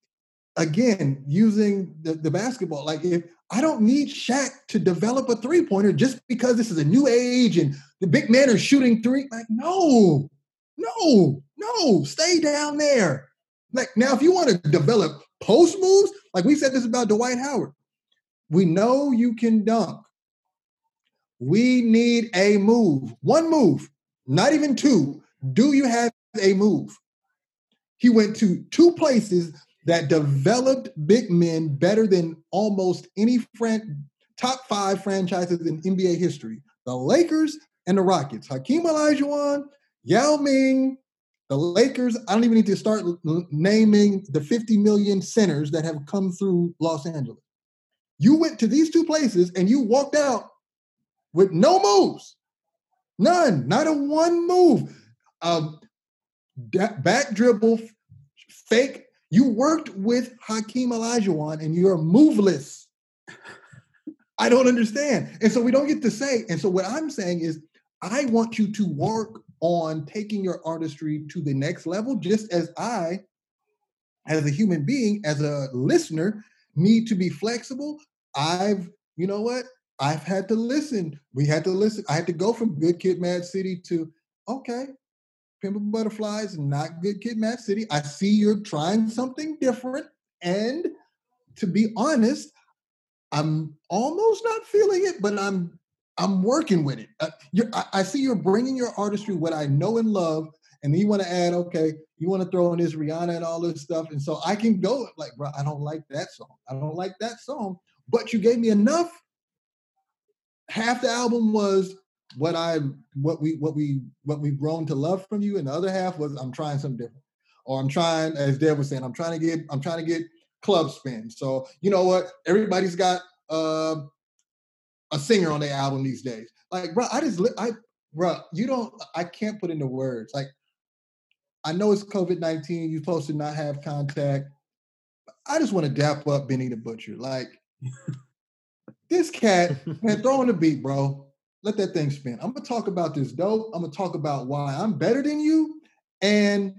again, using the, the basketball. Like if I don't need Shaq to develop a three pointer just because this is a new age and the big men are shooting three. Like no, no, no, stay down there. Like now, if you want to develop post moves, like we said this about Dwight Howard, we know you can dunk. We need a move. One move, not even two. Do you have a move? He went to two places that developed big men better than almost any fran- top five franchises in NBA history the Lakers and the Rockets. Hakeem Olajuwon, Yao Ming, the Lakers. I don't even need to start naming the 50 million centers that have come through Los Angeles. You went to these two places and you walked out with no moves. None, not a one move. Um, back dribble, fake. You worked with Hakeem Olajuwon and you're moveless. I don't understand. And so we don't get to say. And so what I'm saying is, I want you to work on taking your artistry to the next level, just as I, as a human being, as a listener, need to be flexible. I've, you know what? I've had to listen. We had to listen. I had to go from Good Kid, Mad City to okay, Pimp Butterflies, not Good Kid, Mad City. I see you're trying something different, and to be honest, I'm almost not feeling it, but I'm I'm working with it. Uh, I, I, see you're bringing your artistry, what I know and love, and then you want to add, okay, you want to throw in this Rihanna and all this stuff, and so I can go like, bro, I don't like that song. I don't like that song, but you gave me enough. Half the album was what I what we what we what we've grown to love from you, and the other half was I'm trying something different, or I'm trying, as Dev was saying, I'm trying to get I'm trying to get club spin. So you know what? Everybody's got uh, a singer on their album these days. Like, bro, I just I bro, you don't I can't put into words. Like, I know it's COVID nineteen. You're supposed to not have contact. I just want to dap up Benny the Butcher. Like, this cat, man, throwing the beat, bro. Let that thing spin. I'm gonna talk about this dope. I'm gonna talk about why I'm better than you, and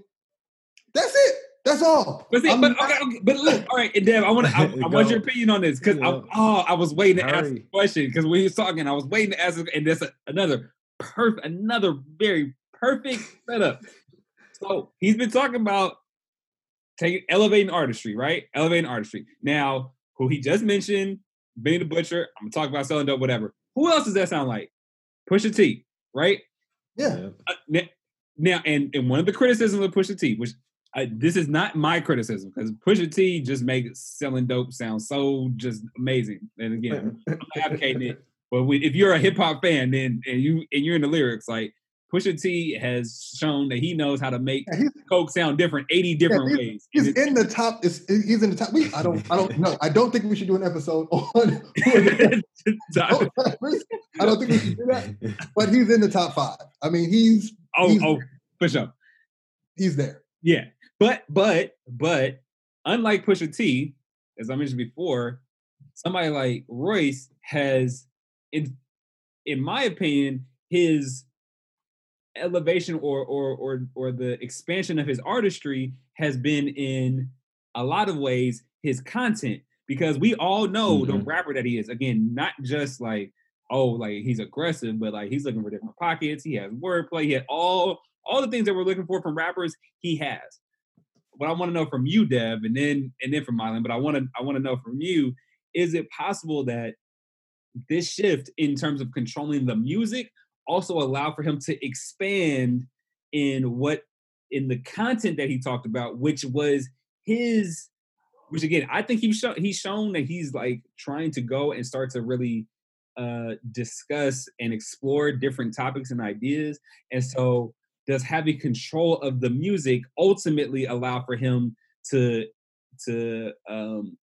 that's it. That's all. But see, but okay, okay, but look, all right, and Dev, I want to, I, I want your opinion on this because yeah. oh, I was waiting to Hurry. ask a question because when he was talking, I was waiting to ask, and there's another perfect, another very perfect setup. So he's been talking about taking elevating artistry, right? Elevating artistry. Now, who he just mentioned, Benny the Butcher. I'm gonna talk about selling dope, whatever. Who else does that sound like? Pusha T, right? Yeah. Uh, now, now, and and one of the criticisms of Pusha T, which I, this is not my criticism because Pusha T just makes selling dope sound so just amazing. And again, I'm advocating it. But when, if you're a hip hop fan, then and you and you're in the lyrics, like Pusha T has shown that he knows how to make yeah, Coke sound different, eighty different yeah, he's, ways. He's in the top. he's in the top. We, I don't. I don't know. I don't think we should do an episode on. I don't think we should do that. But he's in the top five. I mean, he's. Oh, he's oh, for sure. He's there. Yeah, but but but unlike Pusha T, as I mentioned before, somebody like Royce has, in in my opinion, his elevation or or or or the expansion of his artistry has been in a lot of ways his content because we all know mm-hmm. the rapper that he is again not just like oh like he's aggressive but like he's looking for different pockets he has wordplay he had all all the things that we're looking for from rappers he has what I want to know from you, Dev, and then and then from Mylan, but I want to I want to know from you: Is it possible that this shift in terms of controlling the music also allow for him to expand in what in the content that he talked about, which was his, which again I think he's shown he's shown that he's like trying to go and start to really uh, discuss and explore different topics and ideas, and so does having control of the music ultimately allow for him to to um,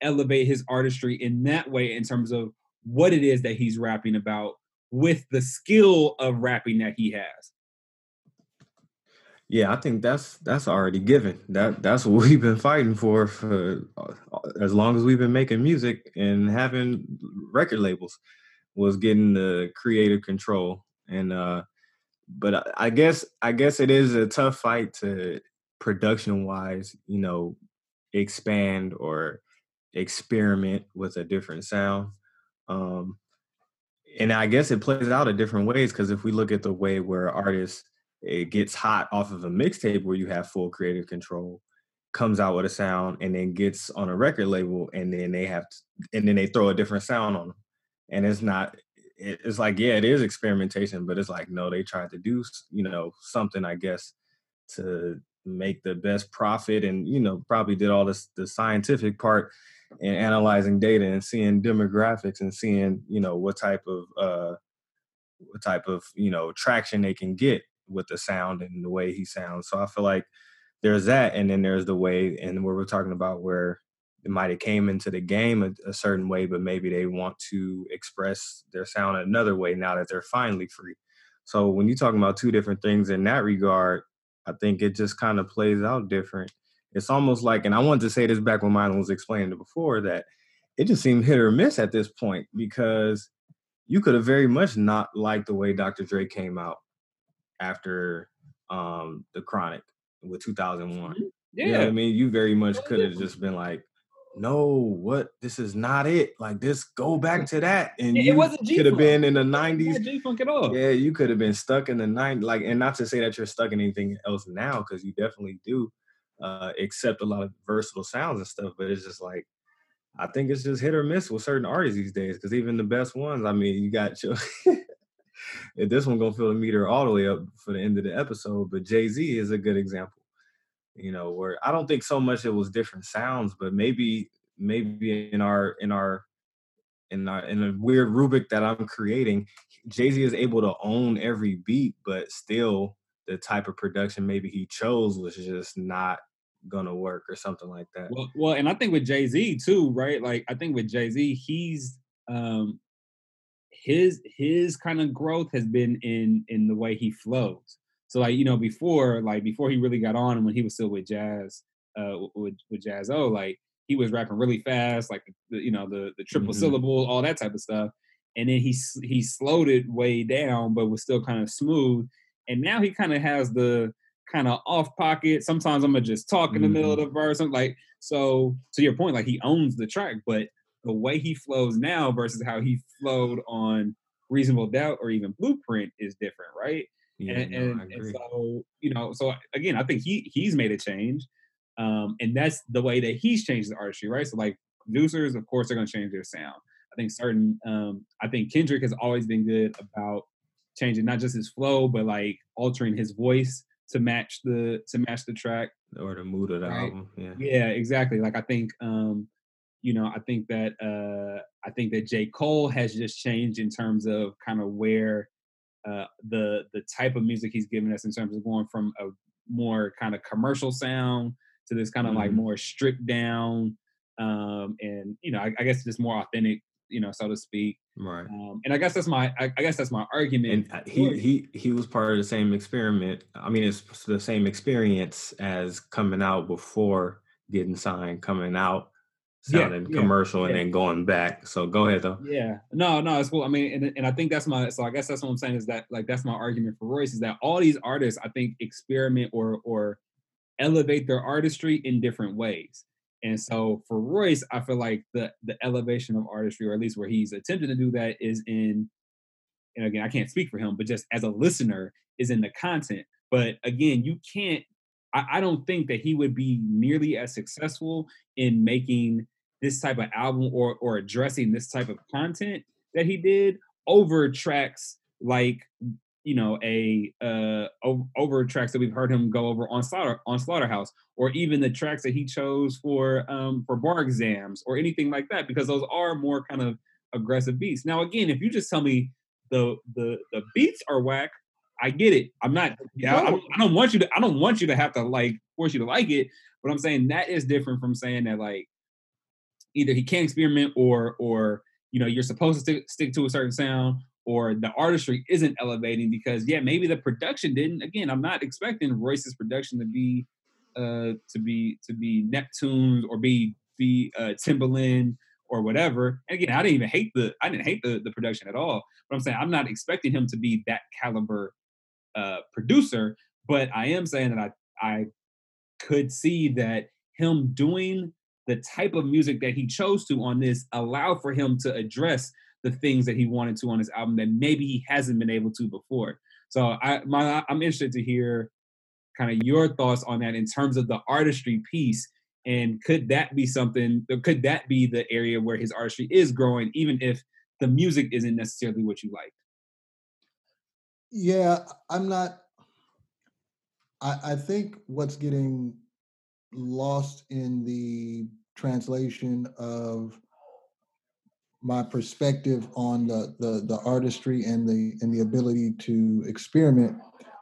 elevate his artistry in that way in terms of what it is that he's rapping about with the skill of rapping that he has. Yeah i think that's that's already given. That that's what we've been fighting for for uh, as long as we've been making music and having record labels was getting the creative control. And uh but I guess I guess it is a tough fight to production wise, you know, expand or experiment with a different sound. Um, and I guess it plays out in different ways because if we look at the way where artists it gets hot off of a mixtape where you have full creative control, comes out with a sound and then gets on a record label and then they have to, and then they throw a different sound on them, and it's not it's like yeah, it is experimentation, but it's like no, they tried to do you know something I guess to make the best profit, and you know probably did all this the scientific part and analyzing data and seeing demographics and seeing you know what type of uh what type of you know traction they can get with the sound and the way he sounds. So I feel like there's that, and then there's the way, and where we're talking about where it might have came into the game a, a, certain way, but maybe they want to express their sound another way now that they're finally free. So when you're talking about two different things in that regard, I think it just kind of plays out different. It's almost like, and I wanted to say this back when Mylan was explaining it before, that it just seemed hit or miss at this point because you could have very much not liked the way Dr. Dre came out after um the Chronic with 2001. Yeah. You know I mean? You very much could have just been like, no, what? This is not it. Like this, go back to that. And it you wasn't could have been in the nineties. G funk at all. Yeah, you could have been stuck in the 90s. Like, and not to say that you're stuck in anything else now, because you definitely do uh accept a lot of versatile sounds and stuff, but it's just like I think it's just hit or miss with certain artists these days. Cause even the best ones, I mean, you got your this one gonna fill the meter all the way up for the end of the episode, but Jay-Z is a good example you know where i don't think so much it was different sounds but maybe maybe in our in our in our in a weird rubric that i'm creating jay-z is able to own every beat but still the type of production maybe he chose was just not gonna work or something like that. Well, well and i think with jay-z too right? Like i think with jay-z he's um his his kind of growth has been in in the way he flows so like you know before like before he really got on and when he was still with Jazz uh with with Jaz-O like he was rapping really fast like the, you know the the triple mm-hmm. syllable all that type of stuff and then he he slowed it way down but was still kind of smooth and now he kind of has the kind of off pocket sometimes i'm gonna just talk in the mm-hmm. middle of mm-hmm. the verse I'm like so to your point like he owns the track but the way he flows now versus how he flowed on reasonable doubt or even blueprint is different right yeah, and, no, and, and, so you know, so again, I think he he's made a change, um, and that's the way that he's changed the artistry, right? So like producers, of course, are going to change their sound. I think certain, um, I think Kendrick has always been good about changing not just his flow, but like altering his voice to match the to match the track or the mood of the right? album. Yeah, yeah, exactly. Like I think, um, you know, I think that uh, I think that J Cole has just changed in terms of kind of where uh, the the type of music he's giving us in terms of going from a more kind of commercial sound to this kind of mm-hmm. like more stripped down um, and you know I, I, guess just more authentic you know so to speak right um, and i guess that's my I, I, guess that's my argument and uh, he he he was part of the same experiment i mean it's the same experience as coming out before getting signed coming out sounding yeah, commercial yeah, and then going back. So go ahead though. Yeah, no, no, it's cool. I mean, and, and I think that's my so I guess that's what I'm saying is that like that's my argument for Royce is that all these artists I think experiment or or elevate their artistry in different ways. And so for Royce, I feel like the the elevation of artistry, or at least where he's attempting to do that, is in. And again, I can't speak for him, but just as a listener, is in the content. But again, you can't I, I don't think that he would be nearly as successful in making this type of album or or addressing this type of content that he did over tracks like you know a uh over tracks that we've heard him go over on slaughter on slaughterhouse or even the tracks that he chose for um for bar exams or anything like that because those are more kind of aggressive beats. Now again if you just tell me the the the beats are whack I get it. I'm not. Yeah, I, I, don't want you to. I don't want you to have to like force you to like it. But I'm saying that is different from saying that like either he can't experiment or or you know you're supposed to stick, stick to a certain sound or the artistry isn't elevating because yeah maybe the production didn't. Again, I'm not expecting Royce's production to be uh to be to be Neptunes or be be uh Timbaland or whatever. And again, I didn't even hate the I didn't hate the the production at all. But I'm saying I'm not expecting him to be that caliber uh, producer, but I am saying that I I could see that him doing the type of music that he chose to on this allowed for him to address the things that he wanted to on his album that maybe he hasn't been able to before. So I my I'm interested to hear kind of your thoughts on that in terms of the artistry piece and could that be something could that be the area where his artistry is growing even if the music isn't necessarily what you like. Yeah, I'm not. I, I think what's getting lost in the translation of my perspective on the the, the artistry and the and the ability to experiment.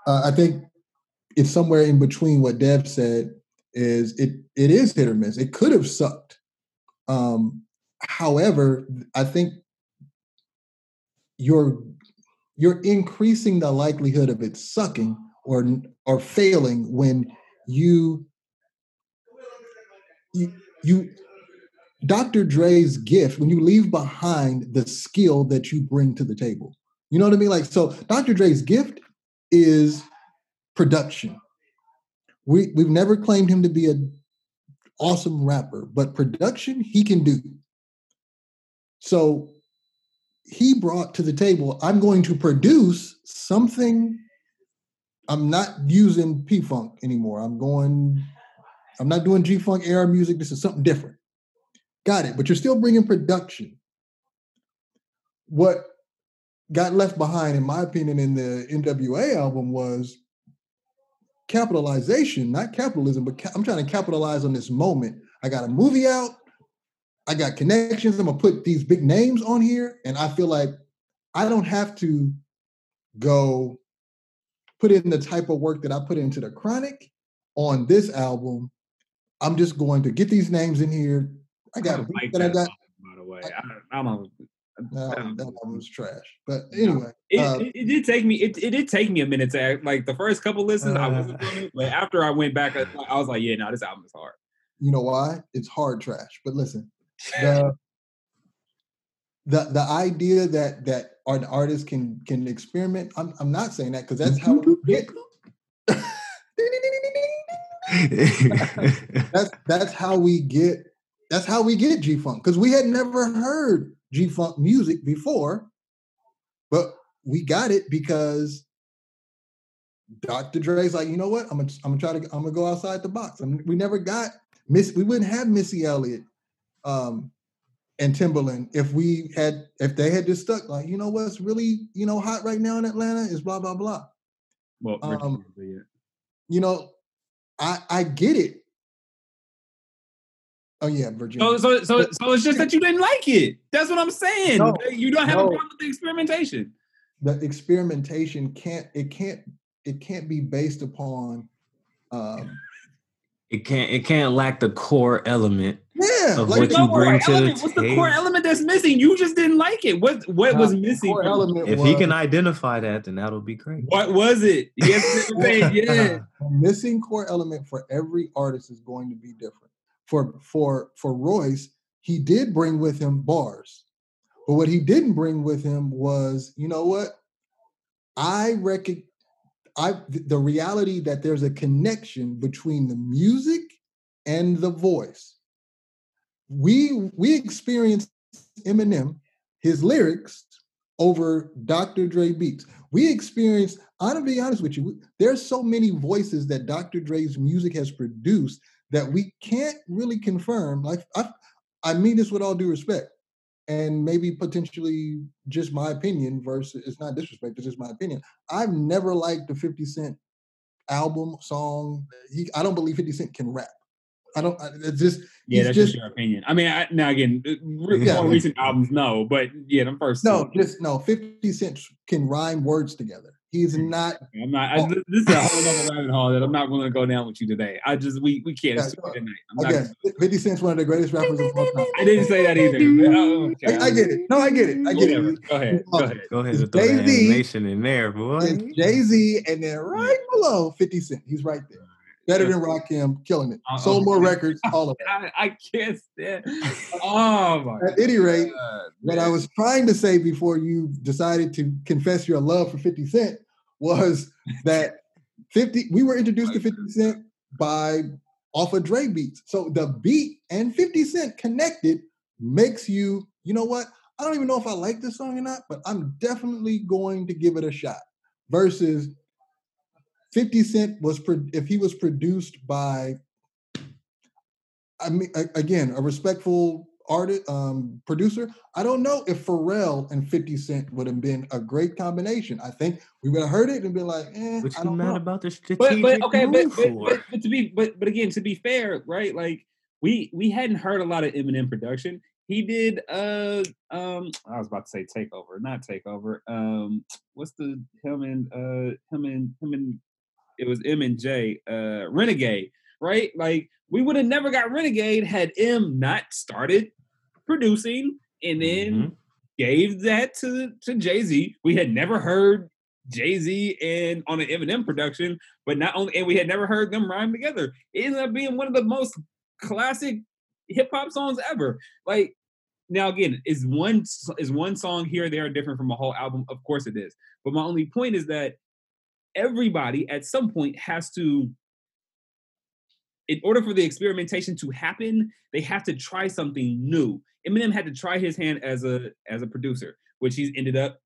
Uh, I think it's somewhere in between what Dev said. Is it it is hit or miss. It could have sucked. Um, however, I think you're you're increasing the likelihood of it sucking or or failing when you you you Dr. Dre's gift when you leave behind the skill that you bring to the table. You know what I mean? Like, so Dr. Dre's gift is production. We we've never claimed him to be an awesome rapper, but production he can do. So he brought to the table, I'm going to produce something. I'm not using P Funk anymore. I'm going, I'm not doing G Funk era music. This is something different. Got it. But you're still bringing production. What got left behind, in my opinion, in the NWA album was capitalization, not capitalism, but ca- I'm trying to capitalize on this moment. I got a movie out. I got connections. I'm gonna put these big names on here, and I feel like I don't have to go put in the type of work that I put into the Chronic on this album. I'm just going to get these names in here, I got I like that I got. song, by the way. I, I'm a, No, that album was trash. But anyway, it, uh, it, it did take me it, it did take me a minute to act- like the first couple listens I wasn't doing it, but after I went back I, I was like, yeah, no, this album is hard. you know why? It's hard trash. But listen, the the the idea that that an artist can can experiment. I'm I'm not saying that because that's how we get. that's that's how we get that's how we get G Funk because we had never heard G Funk music before, but we got it because Dr. Dre's like, you know what? I'm gonna I'm gonna try to I'm gonna go outside the box. I And we never got Miss. We wouldn't have Missy Elliott um, and Timbaland if we had if they had just stuck like, you know what's really you know hot right now in Atlanta is blah blah blah. Well, Um, You know, I I get it. Oh yeah, Virginia. So, so, so, so it's just that you didn't like it. That's what I'm saying. No, you don't have a problem with the experimentation. the experimentation can't it can't it can't be based upon um it can't it can't lack the core element. Yeah Of like what you No, bring what to the element? What's the core element that's missing? You just didn't like it. What what was missing? from element If was, he can identify that, then that'll be great. What was it? Yes, yes, yes. the missing core element for every artist is going to be different. For for for Royce, he did bring with him bars. But what he didn't bring with him was, you know what? I reckon I the reality that there's a connection between the music and the voice. We we experienced Eminem, his lyrics over Dr. Dre beats. We experienced, I'm gonna be honest with you, there's so many voices that Dr. Dre's music has produced that we can't really confirm. Like I, I mean this with all due respect, and maybe potentially just my opinion versus it's not disrespect, it's just my opinion. I've never liked the 50 Cent album song. He, I don't believe 50 Cent can rap. I don't. I- It's just Yeah, that's just just your opinion. I mean, I, now again, uh, re- Yeah. recent albums, no, but yeah, the first. no, two. just no. 50 Cent can rhyme words together. He's not I'm not. I, this is a whole other rabbit hole that I'm not willing to go down with you today. I just we we can't Yeah, assume so, tonight. I'm not, again. 50 Cent's one of the greatest rappers of all time. I didn't say that either. but, oh, okay. I, I get it. No, I get it. I get Whatever. it. Go ahead. Go ahead. Go ahead and throw Jay-Z. animation in there, boy. Jay Z, and then right below 50 Cent. He's right there. Better than Rakim, killing it. Uh-uh. Sold more records, all of it. I, I can't stand. Oh my. At any rate, God, what. I was trying to say before you decided to confess your love for 50 Cent was that 50 we were introduced to 50 Cent by off of Dre beats. So the beat and 50 Cent connected makes you, you know what? I don't even know if I like this song or not, but I'm definitely going to give it a shot. Versus 50 Cent was pro- if he was produced by I mean a- again, a respectful artist um, producer, I don't know if Pharrell and 50 Cent would have been a great combination. I think we would have heard it and been like, eh, What I you don't mad know. about the strategic but but okay, but, but, but, but to be but but again, to be fair, right? Like we we hadn't heard a lot of Eminem production. He did uh um I was about to say takeover, not takeover. Um what's the him and uh him and him and it was M and J, uh Renegade, right? Like we would have never got Renegade had M not started producing and then Mhm. gave that to to Jay Z. We had never heard Jay Z and on an Eminem production, but not only and we had never heard them rhyme together. It ended up being one of the most classic hip hop songs ever. Like now again, is one is one song here or there different from a whole album? Of course it is. But my only point is that everybody at some point has to in order for the experimentation to happen, they have to try something new. Eminem had to try his hand as a as a producer, which he's ended up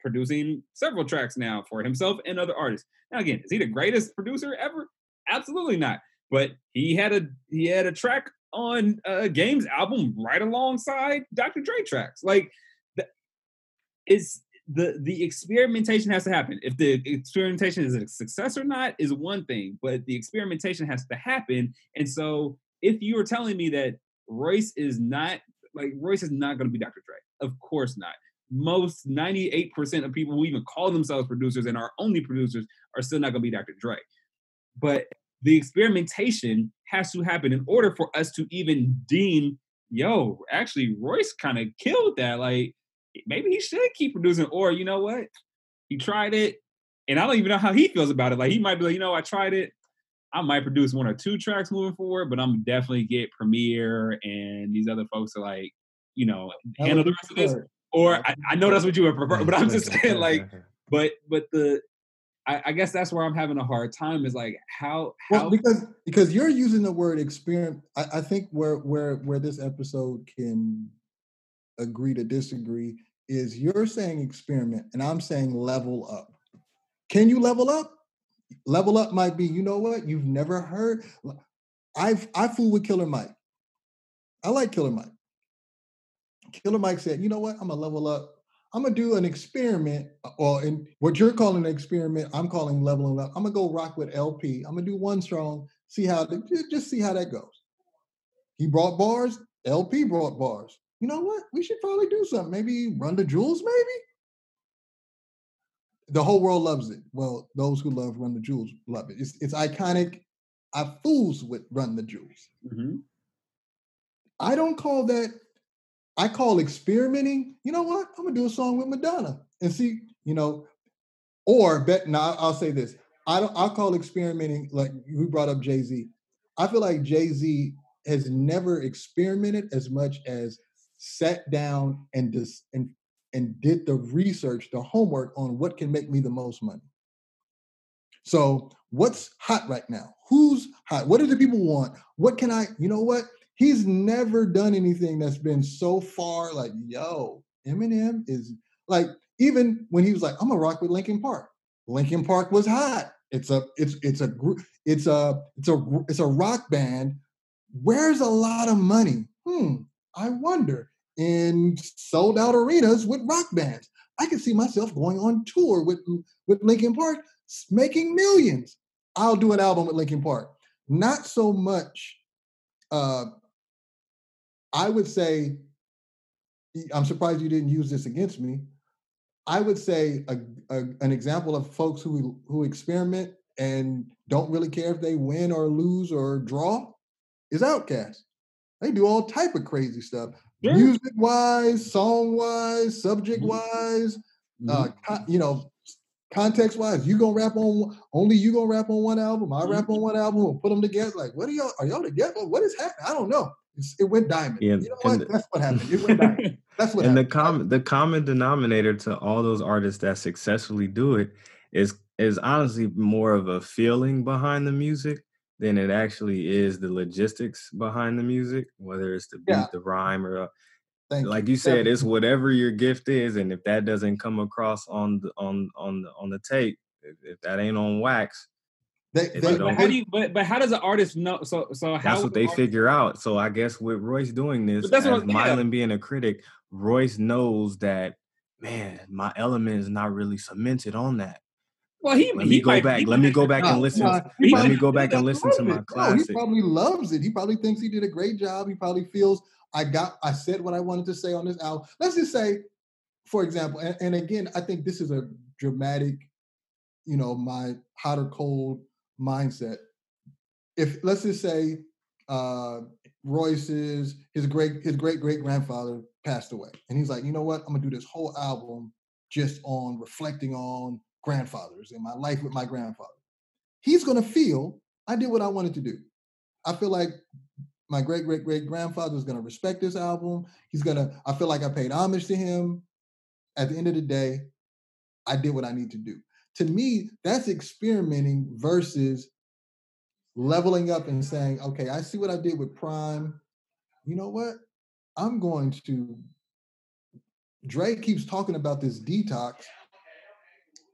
producing several tracks now for himself and other artists. Now again, is he the greatest producer ever? Absolutely not. But he had a he had a track on a Game's album right alongside Dr. Dre tracks. Like is the the experimentation has to happen. If the experimentation is a success or not is one thing, but the experimentation has to happen. And so if you were telling me that Royce is not like Royce is not going to be Dr. Dre, of course not. Most 98% of people who even call themselves producers and are only producers are still not going to be Dr. Dre. But the experimentation has to happen in order for us to even deem, yo, actually, Royce kind of killed that. Like, maybe he should keep producing, or you know what? He tried it, and I don't even know how he feels about it. Like, he might be like, you know, I tried it. I might produce one or two tracks moving forward, but I'm definitely get Premier and these other folks to like, you know, That handle the rest of this. Or I, I know that's what you would prefer, but I'm just saying, like, but but the I, I guess that's where I'm having a hard time is like how how Well, because because you're using the word experiment. I, I think where where where this episode can agree to disagree is you're saying experiment and I'm saying level up. Can you level up? Level up might be, you know what? You've never heard. I've I fool with Killer Mike. I like Killer Mike. Killer Mike said, you know what? I'm gonna level up. I'm gonna do an experiment, uh, or in what you're calling an experiment, I'm calling leveling up. I'm gonna go rock with El-P. I'm gonna do one strong, see how just see how that goes. He brought bars, El-P brought bars. You know what? We should probably do something. Maybe run the jewels, maybe. The whole world loves it. Well, those who love Run the Jewels love it. It's it's iconic. I fools with Run the Jewels. Mhm. I don't call that. I call experimenting. You know what? I'm gonna do a song with Madonna and see. You know, or bet. Now I'll say this. I don't. I'll call experimenting like we brought up Jay Z. I feel like Jay Z has never experimented as much as sat down and and and did the research, the homework on what can make me the most money. So what's hot right now? Who's hot? What do the people want? What can I? You know what? He's never done anything that's been so far like, yo, Eminem is like, even when he was like, I'm gonna rock with Linkin Park. Linkin Park was hot. It's a, it's, it's a it's a, it's a, it's a rock band. Where's a lot of money? Hmm, I wonder. In sold out arenas with rock bands. I can see myself going on tour with, with Linkin Park, making millions. I'll do an album with Linkin Park. Not so much uh, I would say, I'm surprised you didn't use this against me. I would say a, a- an example of folks who who experiment and don't really care if they win or lose or draw is Outkast. They do all type of crazy stuff, Sure. music wise, song wise, subject wise, uh, Mhm. con- you know, context wise. You gonna rap on only you gonna rap on one album. I rap on one album. We'll put them together. Like, what are y'all? Are y'all together? What is happening? I don't know. It's, it went diamond. Yeah, you know and what? the- That's what happened. It went diamond. That's what and the common the common denominator to all those artists that successfully do it is is honestly more of a feeling behind the music than it actually is the logistics behind the music, whether it's the beat, Yeah. the rhyme, or uh, Thank like you said, it's whatever your gift is, and if that doesn't come across on the on on the on the tape, if, if that ain't on wax, They, they, I don't How do you? But but how does an artist know? So so how? That's what they artist- figure out. So I guess with Royce doing this, But that's as what I'm- yeah. Mylan being a critic, Royce knows that man, my element is not really cemented on that. Well, he Let he me go back. Let me go back and listen. he Let me go back and listen to my it. No, classic. he probably loves it. He probably thinks he did a great job. He probably feels I got I said what I wanted to say on this album. Let's just say, for example, and, and again, I think this is a dramatic, you know, my hot or cold mindset. If let's just say uh Royce's his great his great great grandfather passed away, and he's like, you know what, I'm gonna do this whole album just on reflecting on grandfathers and my life with my grandfather. He's gonna feel I did what I wanted to do. I feel like my great great great grandfather is going to respect this album. He's going to, I feel like I paid homage to him. At the end of the day, I did what I need to do. To me, that's experimenting versus leveling up and saying, okay, I see what I did with PRhyme. You know what? I'm going to, Dre keeps talking about this detox.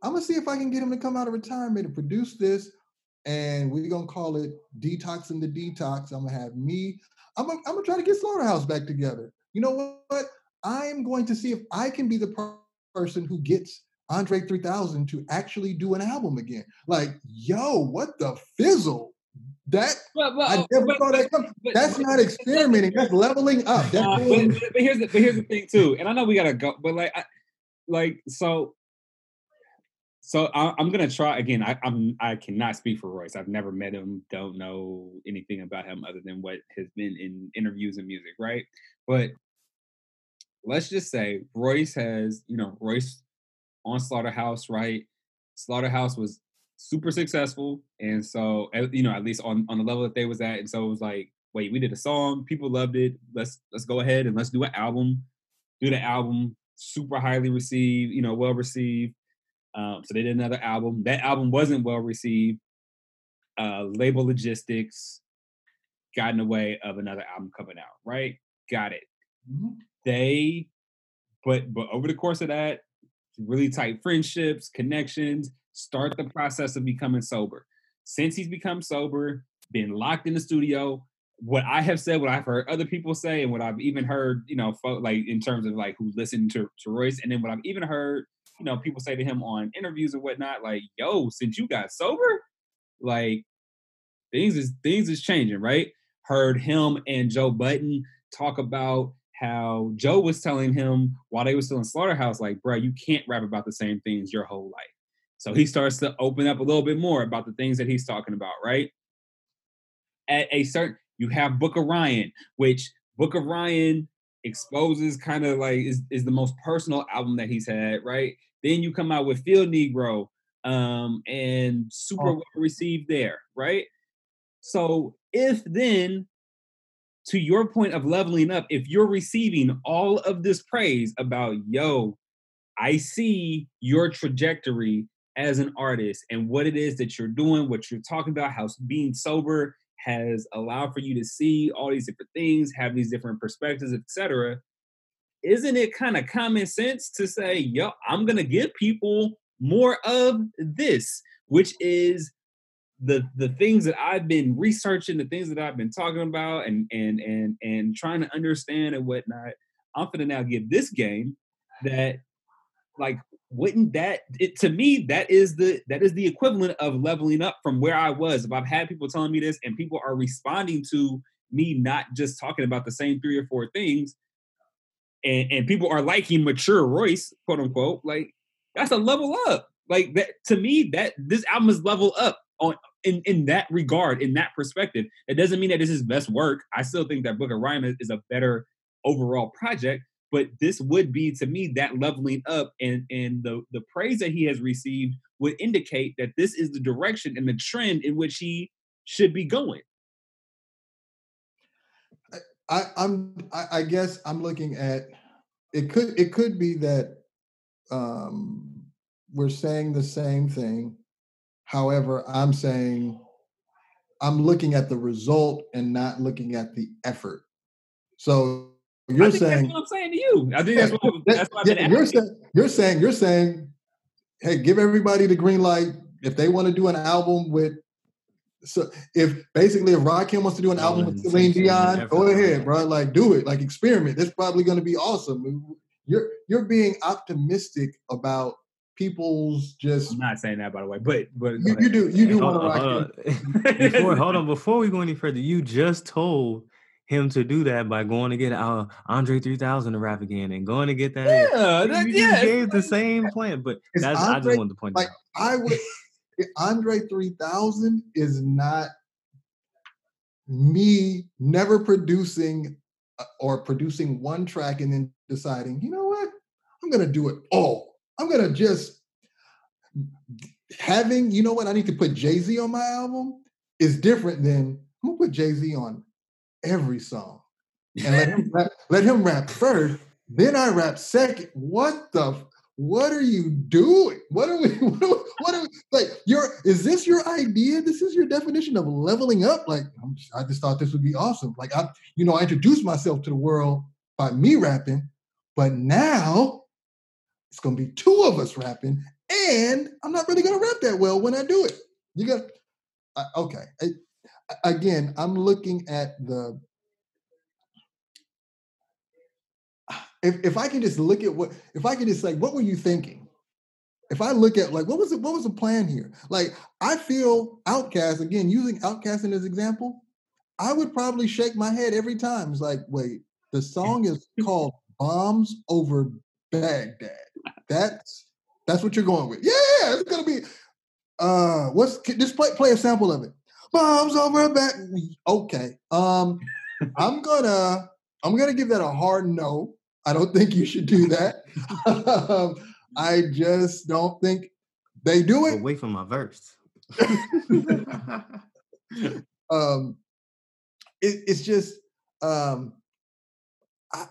I'm to see if I can get him to come out of retirement and produce this and we're gonna call it detoxing the detox. I'm gonna have me. I'm gonna, I'm gonna try to get Slaughterhouse back together. You know what? I'm going to see if I can be the per- person who gets Andre 3000 to actually do an album again. Like, yo, what the fizzle? That But, but, I never but- saw that come. but- That's but- not experimenting. That's leveling up. That's Uh, but, but here's the but here's the thing too, and I know we gotta go, but like, I, like so, so I, I'm gonna try again. I, I'm I cannot speak for Royce. I've never met him. Don't know anything about him other than what has been in interviews and music, right? But let's just say Royce has, you know, Royce on Slaughterhouse, right? Slaughterhouse was super successful, and so you know, at least on on the level that they was at, and so it was like, wait, we did a song, people loved it. Let's let's go ahead and let's do an album. Do the album, super highly received, you know, well received. Um, so they did another album. That album wasn't well received. Uh, label logistics got in the way of another album coming out. Right? Got it Mhm. they but but over the course of that really tight friendships connections start the process of becoming sober since he's become sober been locked in the studio what i have said what i've heard other people say and what i've even heard you know like in terms of like who listened to, to royce and then what i've even heard you know people say to him on interviews and whatnot like yo since you got sober like things is things is changing right heard him and Joe Budden talk about how Joe was telling him while they were still in Slaughterhouse, like, bro, you can't rap about the same things your whole life. So he starts to open up a little bit more about the things that he's talking about, right? At a certain, you have Book of Ryan, which Book of Ryan exposes kind of like is, is the most personal album that he's had, right? Then you come out with Field Negro, um, and super Oh. well received there, right? So if then to your point of leveling up, if you're receiving all of this praise about, yo, I see your trajectory as an artist and what it is that you're doing, what you're talking about, how being sober has allowed for you to see all these different things, have these different perspectives, etc. Isn't it kind of common sense to say, yo, I'm gonna give people more of this, which is the the things that I've been researching, the things that I've been talking about, and and and and trying to understand and whatnot. I'm gonna now give this game that, like, wouldn't that it to me that is the that is the equivalent of leveling up from where I was. If I've had people telling me this and people are responding to me not just talking about the same three or four things, and and people are liking mature Royce, quote unquote, like that's a level up. Like that to me, that this album is level up on in in that regard, in that perspective. It doesn't mean that this is best work. I still think that Book of Rhyme is, is a better overall project, but this would be to me that leveling up and and the the praise that he has received would indicate that this is the direction and the trend in which he should be going. I, I'm I, I guess I'm looking at it could it could be that um we're saying the same thing. However, I'm saying I'm looking at the result and not looking at the effort. So I you're think saying that's what I'm saying to you. I think that's what, that- that's what I've yeah, been you're saying you're saying you're saying, hey, give everybody the green light if they want to do an album with so if basically if Rakim wants to do an album with Celine Dion, go ahead, bro. Like do it. Like experiment. That's probably going to be awesome. You're you're being optimistic about people's just. I'm not saying that by the way, but but you, you do you do want to before, hold on before we go any further. You just told him to do that by going to get uh, Andre 3000 to rap again and going to get that. Yeah, that, you yeah. gave the same plan, but that's Andre, I just wanted to point like, out. I would Andre 3000 is not me never producing uh, or producing one track and then deciding, you know what, I'm gonna do it all. I'm gonna just having, you know what, I need to put Jay Z on my album is different than I'm gonna put Jay Z on every song and let him rap, let him rap first. Then I rap second. What the? What are you doing? What are we? What are we, what are we like? Your is this your idea? This is your definition of leveling up? Like i just thought this would be awesome. Like I, you know, I introduced myself to the world by me rapping, but now it's gonna be two of us rapping, and I'm not really gonna rap that well when I do it. You got okay. I, again, I'm looking at the if if I can just look at what if I can just like what were you thinking? If I look at like what was it what was the plan here? Like I feel OutKast again using OutKast in as example, I would probably shake my head every time. It's like wait, the song is called "Bombs Over Baghdad." That's that's what you're going with. Yeah, it's gonna be. Uh, what's just play play a sample of it bombs over back. Okay. Um, I'm gonna I'm gonna give that a hard no. I don't think you should do that. um, I just don't think they do it. Away from my verse. um, it, it's just um, I,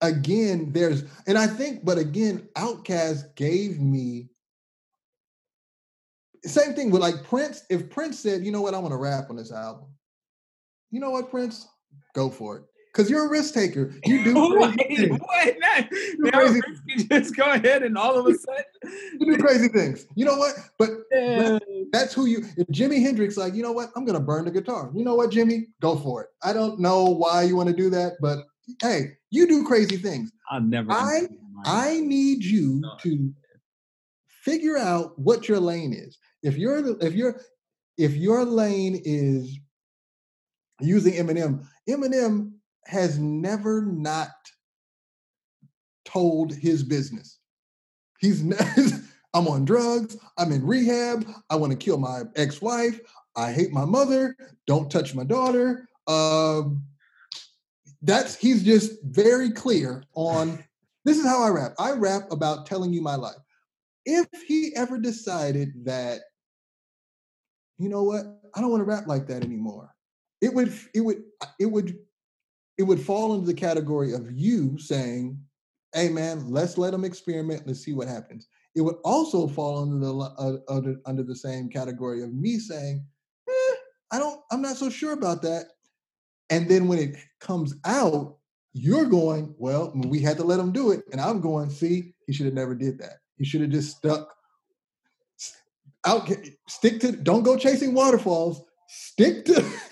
again. There's and I think, but again, OutKast gave me same thing with like Prince. If Prince said, you know what, I want to rap on this album, you know what, Prince, go for it. Cause you're a risk taker. You do. wait, wait, now, now just go ahead and all of a sudden you do crazy things. You know what? But yeah. that's who you. If Jimi Hendrix, like, you know what? I'm gonna burn the guitar. You know what, Jimmy? Go for it. I don't know why you want to do that, but hey, you do crazy things. I'll never. I I need you no. to figure out what your lane is. If you're if you're if your lane is using Eminem, Eminem has never not told his business. He's I'm on drugs, I'm in rehab, I want to kill my ex-wife, I hate my mother, don't touch my daughter. Um, that's he's just very clear on this is how I rap. I rap about telling you my life. If he ever decided that you know what? I don't want to rap like that anymore. It would, it would, it would, it would fall into the category of you saying, "Hey, man, let's let them experiment. Let's see what happens." It would also fall under the uh, under, under the same category of me saying, eh, "I don't, I'm not so sure about that." And then when it comes out, you're going, "Well, we had to let him do it," and I'm going, "See, he should have never did that. He should have just stuck out stick to don't go chasing waterfalls stick to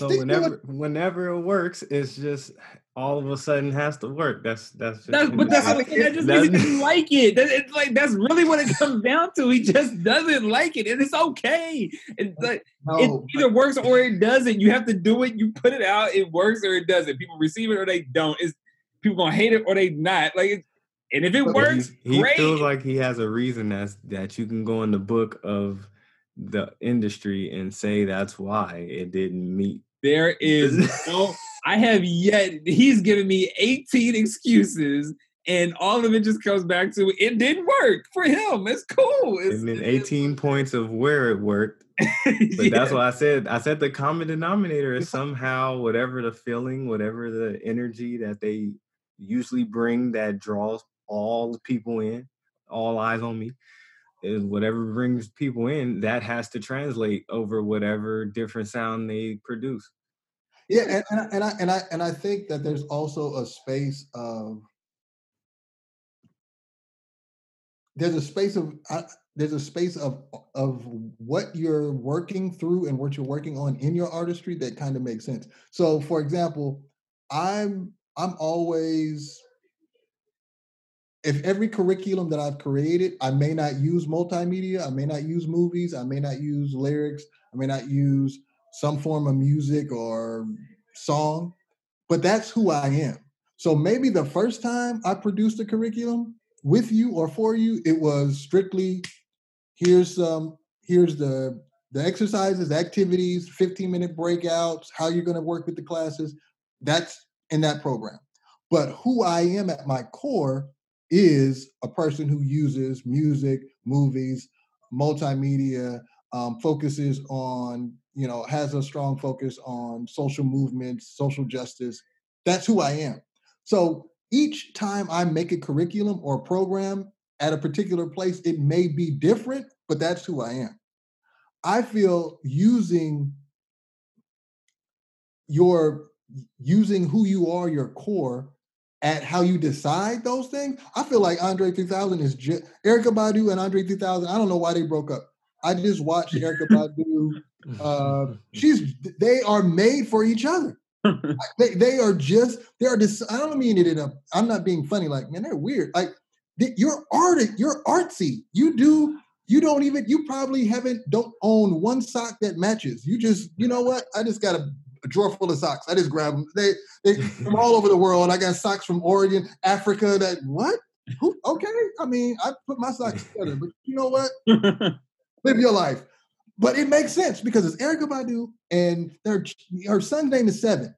so stick whenever whenever it works it's just all of a sudden has to work. That's that's just, that's but that's, that just means he doesn't like it. That, it's like that's really what it comes down to. He just doesn't like it and it's okay. It's uh, like no, it either works or it doesn't. You have to do it. You put it out. It works or it doesn't. People receive it or they don't. It's people gonna hate it or they not. Like and if it works, he, he great. feels like he has a reason that's that you can go in the book of the industry and say that's why it didn't meet. There is no. I have yet. He's given me 18 excuses, and all of it just comes back to it didn't work for him. It's cool. It's, and then 18 points of where it worked. But yeah. that's what I said. I said the common denominator is somehow whatever the feeling, whatever the energy that they usually bring that draws all the people in, all eyes on me. Is whatever brings people in, that has to translate over whatever different sound they produce. Yeah, and, and, I, and I and I and I think that there's also a space of there's a space of there's a space of of what you're working through and what you're working on in your artistry that kind of makes sense. So, for example, I'm I'm always if every curriculum that I've created, I may not use multimedia, I may not use movies, I may not use lyrics, I may not use some form of music or song, but that's who I am. So maybe the first time I produced a curriculum with you or for you, it was strictly here's um here's the the exercises, activities, 15 minute breakouts, how you're going to work with the classes. That's in that program. But who I am at my core is a person who uses music, movies, multimedia, um, focuses on, you know, has a strong focus on social movements, social justice. That's who I am. So each time I make a curriculum or program at a particular place, it may be different, but that's who I am. I feel using your using who you are, your core, at how you decide those things. I feel like Andre 3000 is just Erykah Badu and Andre 3000. I don't know why they broke up. I just watched Erykah Badu. Uh, she's they are made for each other. they they are just they are just. I don't mean it. in a. I'm not being funny. Like man, they're weird. Like you're arty. You're artsy. You do. You don't even. You probably haven't. Don't own one sock that matches. You just. You know what? I just got a a drawer full of socks. I just grab them. They they from all over the world. I got socks from Oregon, Africa. That what? Who, okay, I mean, I put my socks together, but you know what? Live your life. But it makes sense because it's Erykah Badu and her her son's name is Seven.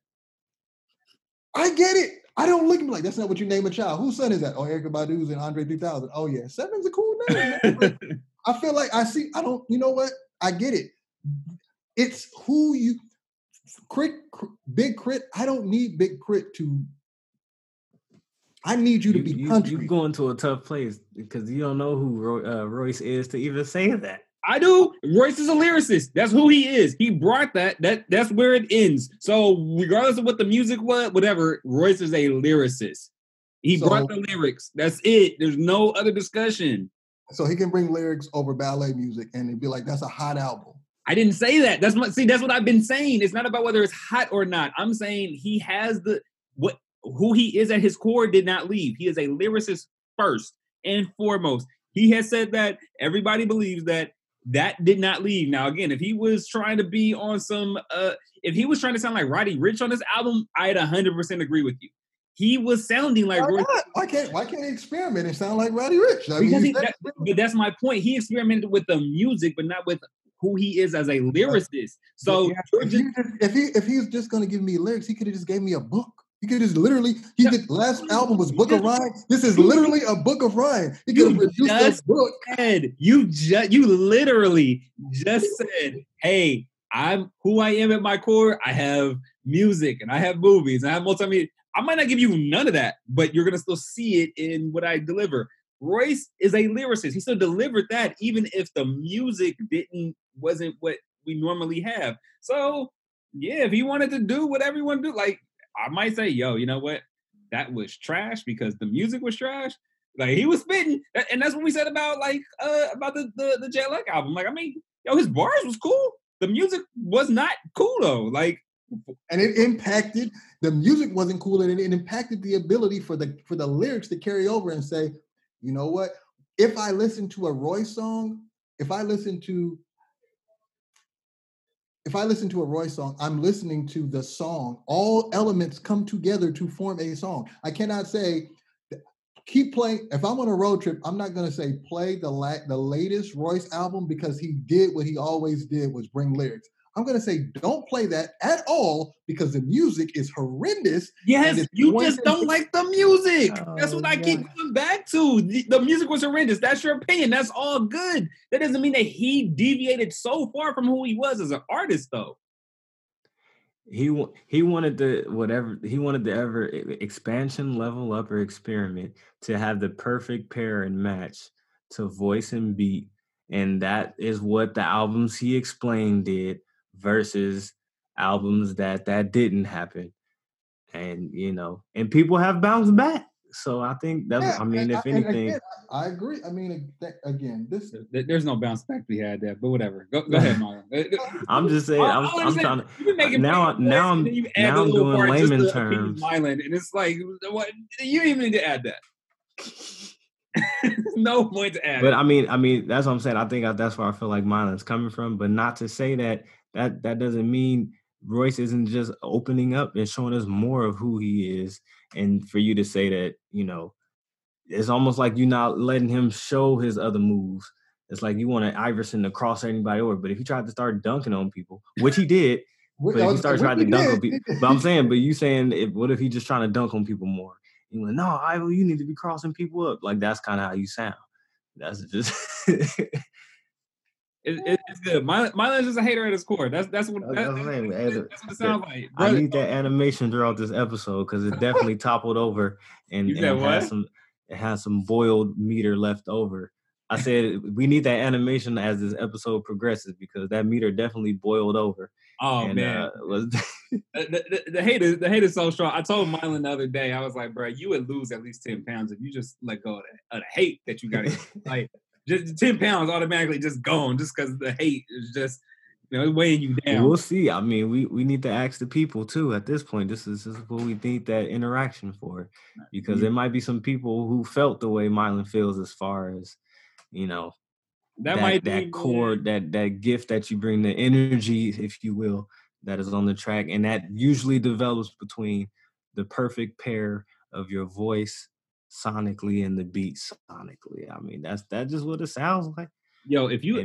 I get it. I don't look at me like that's not what you name a child. Whose son is that? Oh, Erykah Badu's and Andre 3000. Oh yeah, Seven's a cool name. I feel like I see. I don't. You know what? I get it. It's who you K.R.I.T, Big K.R.I.T. I don't need Big K.R.I.T to. I need you to be you, country. You going to a tough place because you don't know who Roy, uh, Royce is to even say that. I do. Royce is a lyricist. That's who he is. He brought that. That that's where it ends. So regardless of what the music was, whatever, Royce is a lyricist. He so, brought the lyrics. That's it. There's no other discussion. So he can bring lyrics over ballet music and it'd be like, that's a hot album. I didn't say that. That's what see, that's what I've been saying. It's not about whether it's hot or not. I'm saying he has the what who he is at his core did not leave. He is a lyricist first and foremost. He has said that everybody believes that that did not leave. Now, again, if he was trying to be on some, uh, if he was trying to sound like Roddy Ricch on this album, I'd 100% agree with you. He was sounding like. Why, why can't Why can't he experiment and sound like Roddy Ricch? I mean, he, that, but that's my point. He experimented with the music, but not with who he is as a lyricist. So yeah, if, he, if, he, if he's just going to give me lyrics, he could have just gave me a book. He could just literally. He did last album was Book of Rhyme. This is literally a Book of Rhyme. He could have produced a book. Said, you just you literally just said, "Hey, I'm who I am at my core. I have music and I have movies and I have multimedia. I might not give you none of that, but you're gonna still see it in what I deliver. Royce is a lyricist. He still delivered that, even if the music didn't wasn't what we normally have. So yeah, if he wanted to do what everyone do, like I might say, yo, you know what? That was trash because the music was trash. Like he was spitting, and that's what we said about like uh about the the, the Jet Lag album. Like I mean, yo, his bars was cool. The music was not cool though. Like, and it impacted the music wasn't cool, and it, it impacted the ability for the for the lyrics to carry over and say, you know what? If I listen to a Roy song, if I listen to if I listen to a Roy song, I'm listening to the song. All elements come together to form a song. I cannot say keep playing. If I'm on a road trip, I'm not going to say play the la- the latest Royce album because he did what he always did was bring lyrics. I'm going to say don't play that at all because the music is horrendous. Yes, you just don't like the music. Oh, That's what I keep going back to. The, the, music was horrendous. That's your opinion. That's all good. That doesn't mean that he deviated so far from who he was as an artist, though. He he wanted the whatever he wanted the ever expansion level up or experiment to have the perfect pair and match to voice and beat, and that is what the albums he explained did versus albums that that didn't happen and you know and people have bounced back So I think that's. Yeah, I mean, if I- anything, again, I agree. I mean, again, this There- There's no bounce back to be had there, but whatever. Go, go ahead, Marlon. Uh, I'm just saying. all- I'm, I'm trying to. you been making now- now I'm- then you add now I'm doing layman to appease terms. Mylan, and it's like, what? You don't even need to add that. no point to add. But it. I mean, I mean, that's what I'm saying. I think I- that's where I feel like Mylan's coming from. But not to say that that that doesn't mean Royce isn't just opening up and showing us more of who he is. And for you to say that, you know, it's almost like you're not letting him show his other moves. It's like you want an Iverson to cross anybody over. But if he tried to start dunking on people, which he did, but if he started trying to dunk on people, but I'm saying, but you saying, if, what if he just trying to dunk on people more? You like, no, Ivo, you need to be crossing people up. Like that's kind of how you sound. That's just. It, it, it's good. Mylan, Mylan's just a hater at his core. That's that's what, That's that, what I'm saying, that's what it sounds like. I need that animation throughout this episode because it definitely toppled over and, and it has some it has some boiled meter left over. I said we need that animation as this episode progresses because that meter definitely boiled over. Oh and, man, uh, was the, the, the hate is the hate is so strong. I told Mylan the other day, I was like, bro, you would lose at least ten pounds if you just let go of the, of the hate that you got. like just ten pounds automatically just gone just because the hate is just you know weighing you down. we'll see. I mean, we we need to ask the people too. At this point, this is, this is what we need that interaction for, because Yeah. there might be some people who felt the way Mylan feels as far as you know that, that, might that core, that that gift that you bring, the energy, if you will, that is on the track, and that usually develops between the perfect pair of your voice sonically and the beat sonically. I mean, that's that's just what it sounds like. Yo, if you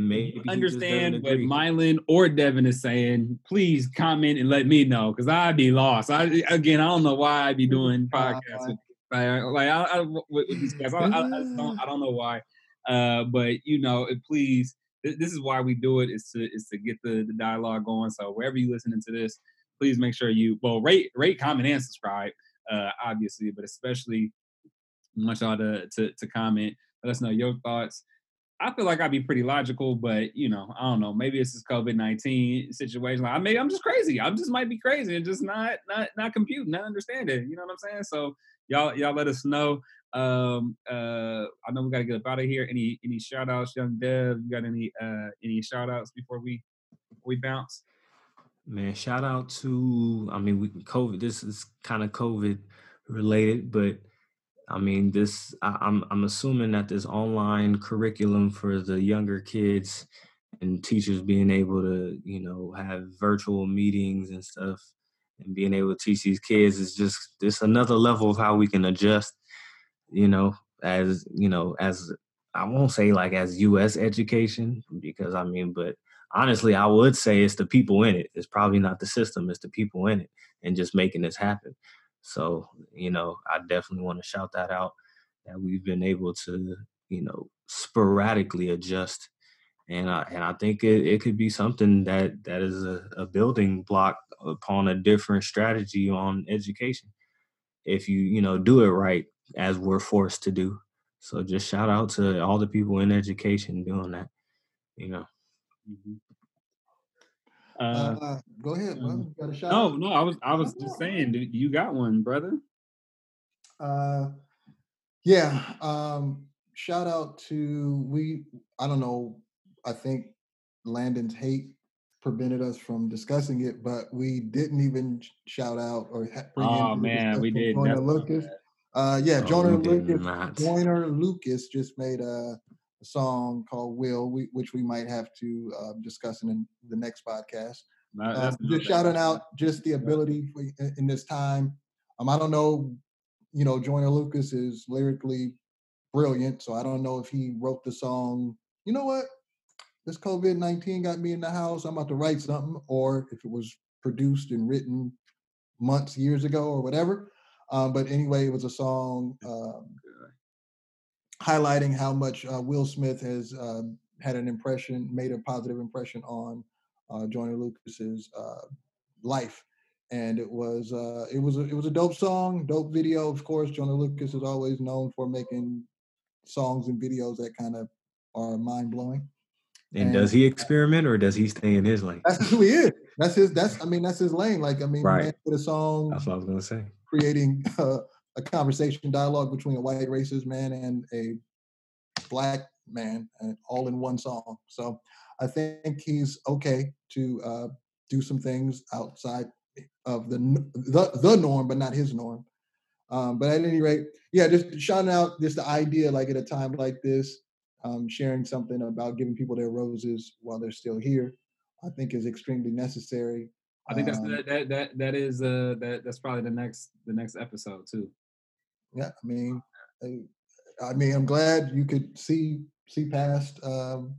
understand what. Mylan or Devin is saying, please comment and let me know because I'd be lost. I again, I don't know why I'd be doing podcasts with like, like I, I, with, with these guys. I, I, I, don't, I don't know why, uh, but you know, please. This is why we do it is to is to get the, the dialogue going. So wherever you're listening to this, please make sure you well rate rate comment and subscribe, uh, obviously, but especially want y'all to, to to comment. Let us know your thoughts. I feel like I'd be pretty logical, but you know, I don't know. Maybe it's this COVID nineteen situation. Like, I maybe I'm just crazy. I just might be crazy and just not not not compute, not understand it. You know what I'm saying? So y'all y'all let us know. Um, uh, I know we got to get up out of here. Any any shout outs, young Dev? You got any uh any shout outs before we we bounce? Man, shout out to I mean we COVID this is kind of COVID related, but I mean this I, I'm I'm assuming that this online curriculum for the younger kids and teachers being able to, you know, have virtual meetings and stuff and being able to teach these kids is just this another level of how we can adjust, you know, as you know, as I won't say like as US education, because I mean, but honestly, I would say it's the people in it. It's probably not the system, it's the people in it and just making this happen. So, you know, I definitely want to shout that out that we've been able to, you know, sporadically adjust. And I, and I think it, it could be something that, that is a, a building block upon a different strategy on education. If you, you know, do it right as we're forced to do. So just shout out to all the people in education doing that, you know. Mm-hmm. Uh, Uh, go ahead, bro. um, You got a shout no, no, I was I was just saying, dude, you got one, brother. Uh, yeah. Um, shout out to we. I don't know. I think Landon's hate prevented us from discussing it, but we didn't even shout out or bring Oh the man, we did. My Lucas. Uh, yeah, Oh, did Lucas. not. Joyner Lucas just made a, a song called "Will," we, which we might have to uh, discuss in the next podcast. Uh, just shouting out just the ability for, in, in this time. Um, I don't know, you know, Joyner Lucas is lyrically brilliant, so I don't know if he wrote the song. You know what? This COVID nineteen got me in the house. I'm about to write something, or if it was produced and written months, years ago, or whatever. Um, but anyway, it was a song um, highlighting how much uh, Will Smith has uh, had an impression, made a positive impression on uh, Joyner Lucas's uh, life, and it was uh, it was a, it was a dope song, dope video. Of course, Joyner Lucas is always known for making songs and videos that kind of are mind blowing. And does he experiment or does he stay in his lane? That's who he is. That's his. That's I mean that's his lane. Like I mean, Right. man a song That's what I was gonna say. creating uh, a conversation dialogue between a white racist man and a black man, and all in one song. So I think he's okay to uh, do some things outside of the the, the norm, but not his norm. Um, but at any rate, yeah, just shouting out just the idea, like at a time like this, um, sharing something about giving people their roses while they're still here, I think is extremely necessary. I think that's um, that, that that that is uh that that's probably the next the next episode too. Yeah, I mean, I mean, I'm glad you could see see past um,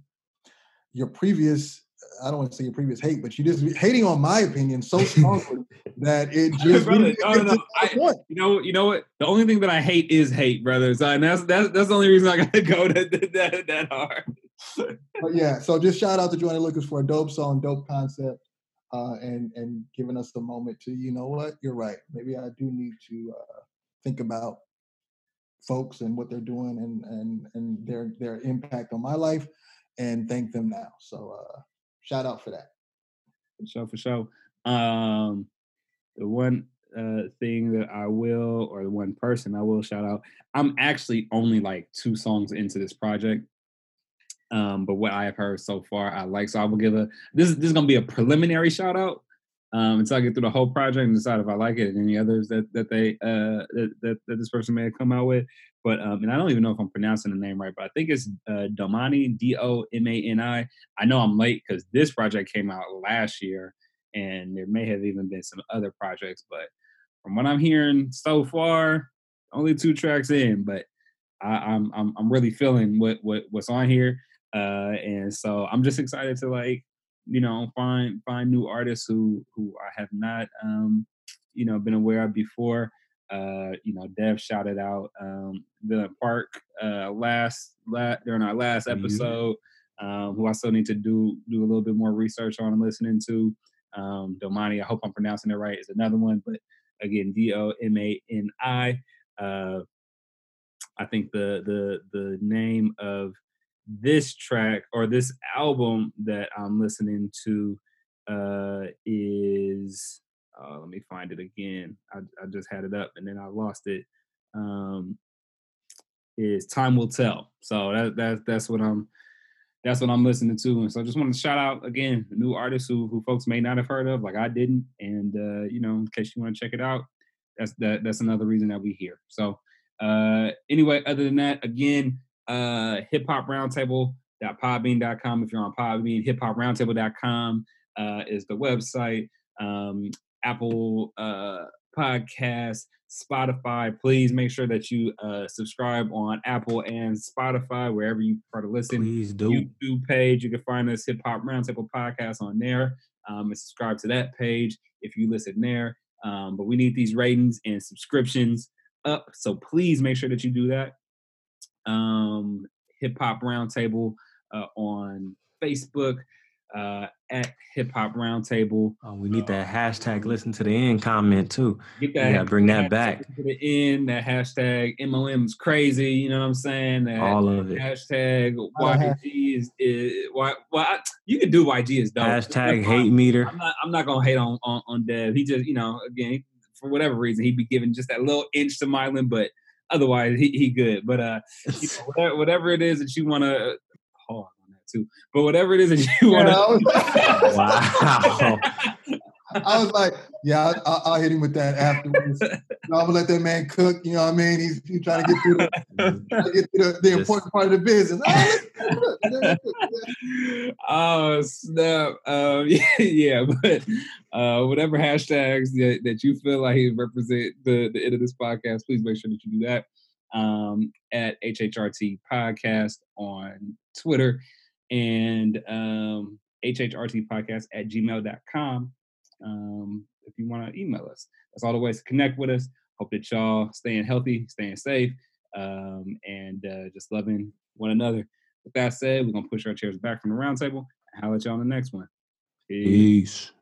your previous I don't want to say your previous hate, but you just hating on my opinion so strongly that it just brother, no, no, no. I, you know, you know what? The only thing that I hate is hate, brothers, and that's that's that's the only reason I got to go that that that hard. but yeah, so just shout out to Joyner Lucas for a dope song, dope concept, uh, and and giving us the moment to you know what you're right. Maybe I do need to uh, think about folks and what they're doing and and and their their impact on my life and thank them now. So uh shout out for that. Sure, for sure. Um, the one uh, thing that I will, or the one person I will shout out, I'm actually only like two songs into this project. Um, but what I have heard so far, I like. So I will give a this. This is gonna be a preliminary shout out um, until I get through the whole project and decide if I like it and any others that that they uh, that, that, that this person may have come out with. But um, and I don't even know if I'm pronouncing the name right, but I think it's uh, Domani D O M A N I. I know I'm late because this project came out last year, and there may have even been some other projects. But from what I'm hearing so far, only two tracks in, but I, I'm I'm I'm really feeling what what what's on here, uh, and so I'm just excited to like you know find find new artists who who I have not um, you know been aware of before. Uh, you know, Dev shouted out um, Villain Park uh, last, last during our last mm-hmm. episode, um, who I still need to do do a little bit more research on and listening to. Um, Domani, I hope I'm pronouncing it right, is another one, but again, D O M A N I. Uh, I think the the the name of this track or this album that I'm listening to uh, is uh, let me find it again. I, I, just had it up and then I lost it. Um, is time will tell. So that that that's what I'm that's what I'm listening to. And so I just want to shout out again new artists who who folks may not have heard of, like I didn't. And uh, you know, in case you want to check it out, that's that that's another reason that we here. So uh anyway, other than that, again, uh hip hop roundtable.podbean.com if you're on Podbean, hip hop roundtable.com uh, is the website. Um, Apple uh, Podcast, Spotify. Please make sure that you uh, subscribe on Apple and Spotify, wherever you prefer to listen. Please do. YouTube page, you can find us Hip Hop Roundtable Podcast on there. Um, and subscribe to that page if you listen there. Um, but we need these ratings and subscriptions up, so please make sure that you do that. Um, Hip Hop Roundtable uh, on Facebook uh, at Hip Hop Roundtable. Oh, we need that hashtag listen to the end comment too. Get that. Yeah, bring that back to the end. That hashtag MLM's crazy. You know what I'm saying? That All of it. Hashtag YG is, is why. Why you can do YG is dope. Hashtag hate meter. I'm not. I'm not gonna hate on, on on Dev. He just you know again for whatever reason he'd be giving just that little inch to Mylan, but otherwise he, he good. But uh, you know, whatever, whatever it is that you want to pause on that too. But whatever it is that you want to. wow. I was like, yeah, I'll, I'll, hit him with that afterwards. I'm gonna let that man cook. You know what I mean? He's, he's trying to get through the, to get through the, the important part of the business. oh snap! Um, yeah, yeah, but uh, whatever hashtags that, that you feel like he represent the the end of this podcast, please make sure that you do that um, at HHRT Podcast on Twitter and um, hhrtpodcast at gmail.com um, if you want to email us. That's all the ways to connect with us. Hope that y'all staying healthy, staying safe, um, and uh, just loving one another. With that said, we're to push our chairs back from the round table and holler at y'all on the next one. Peace. Peace.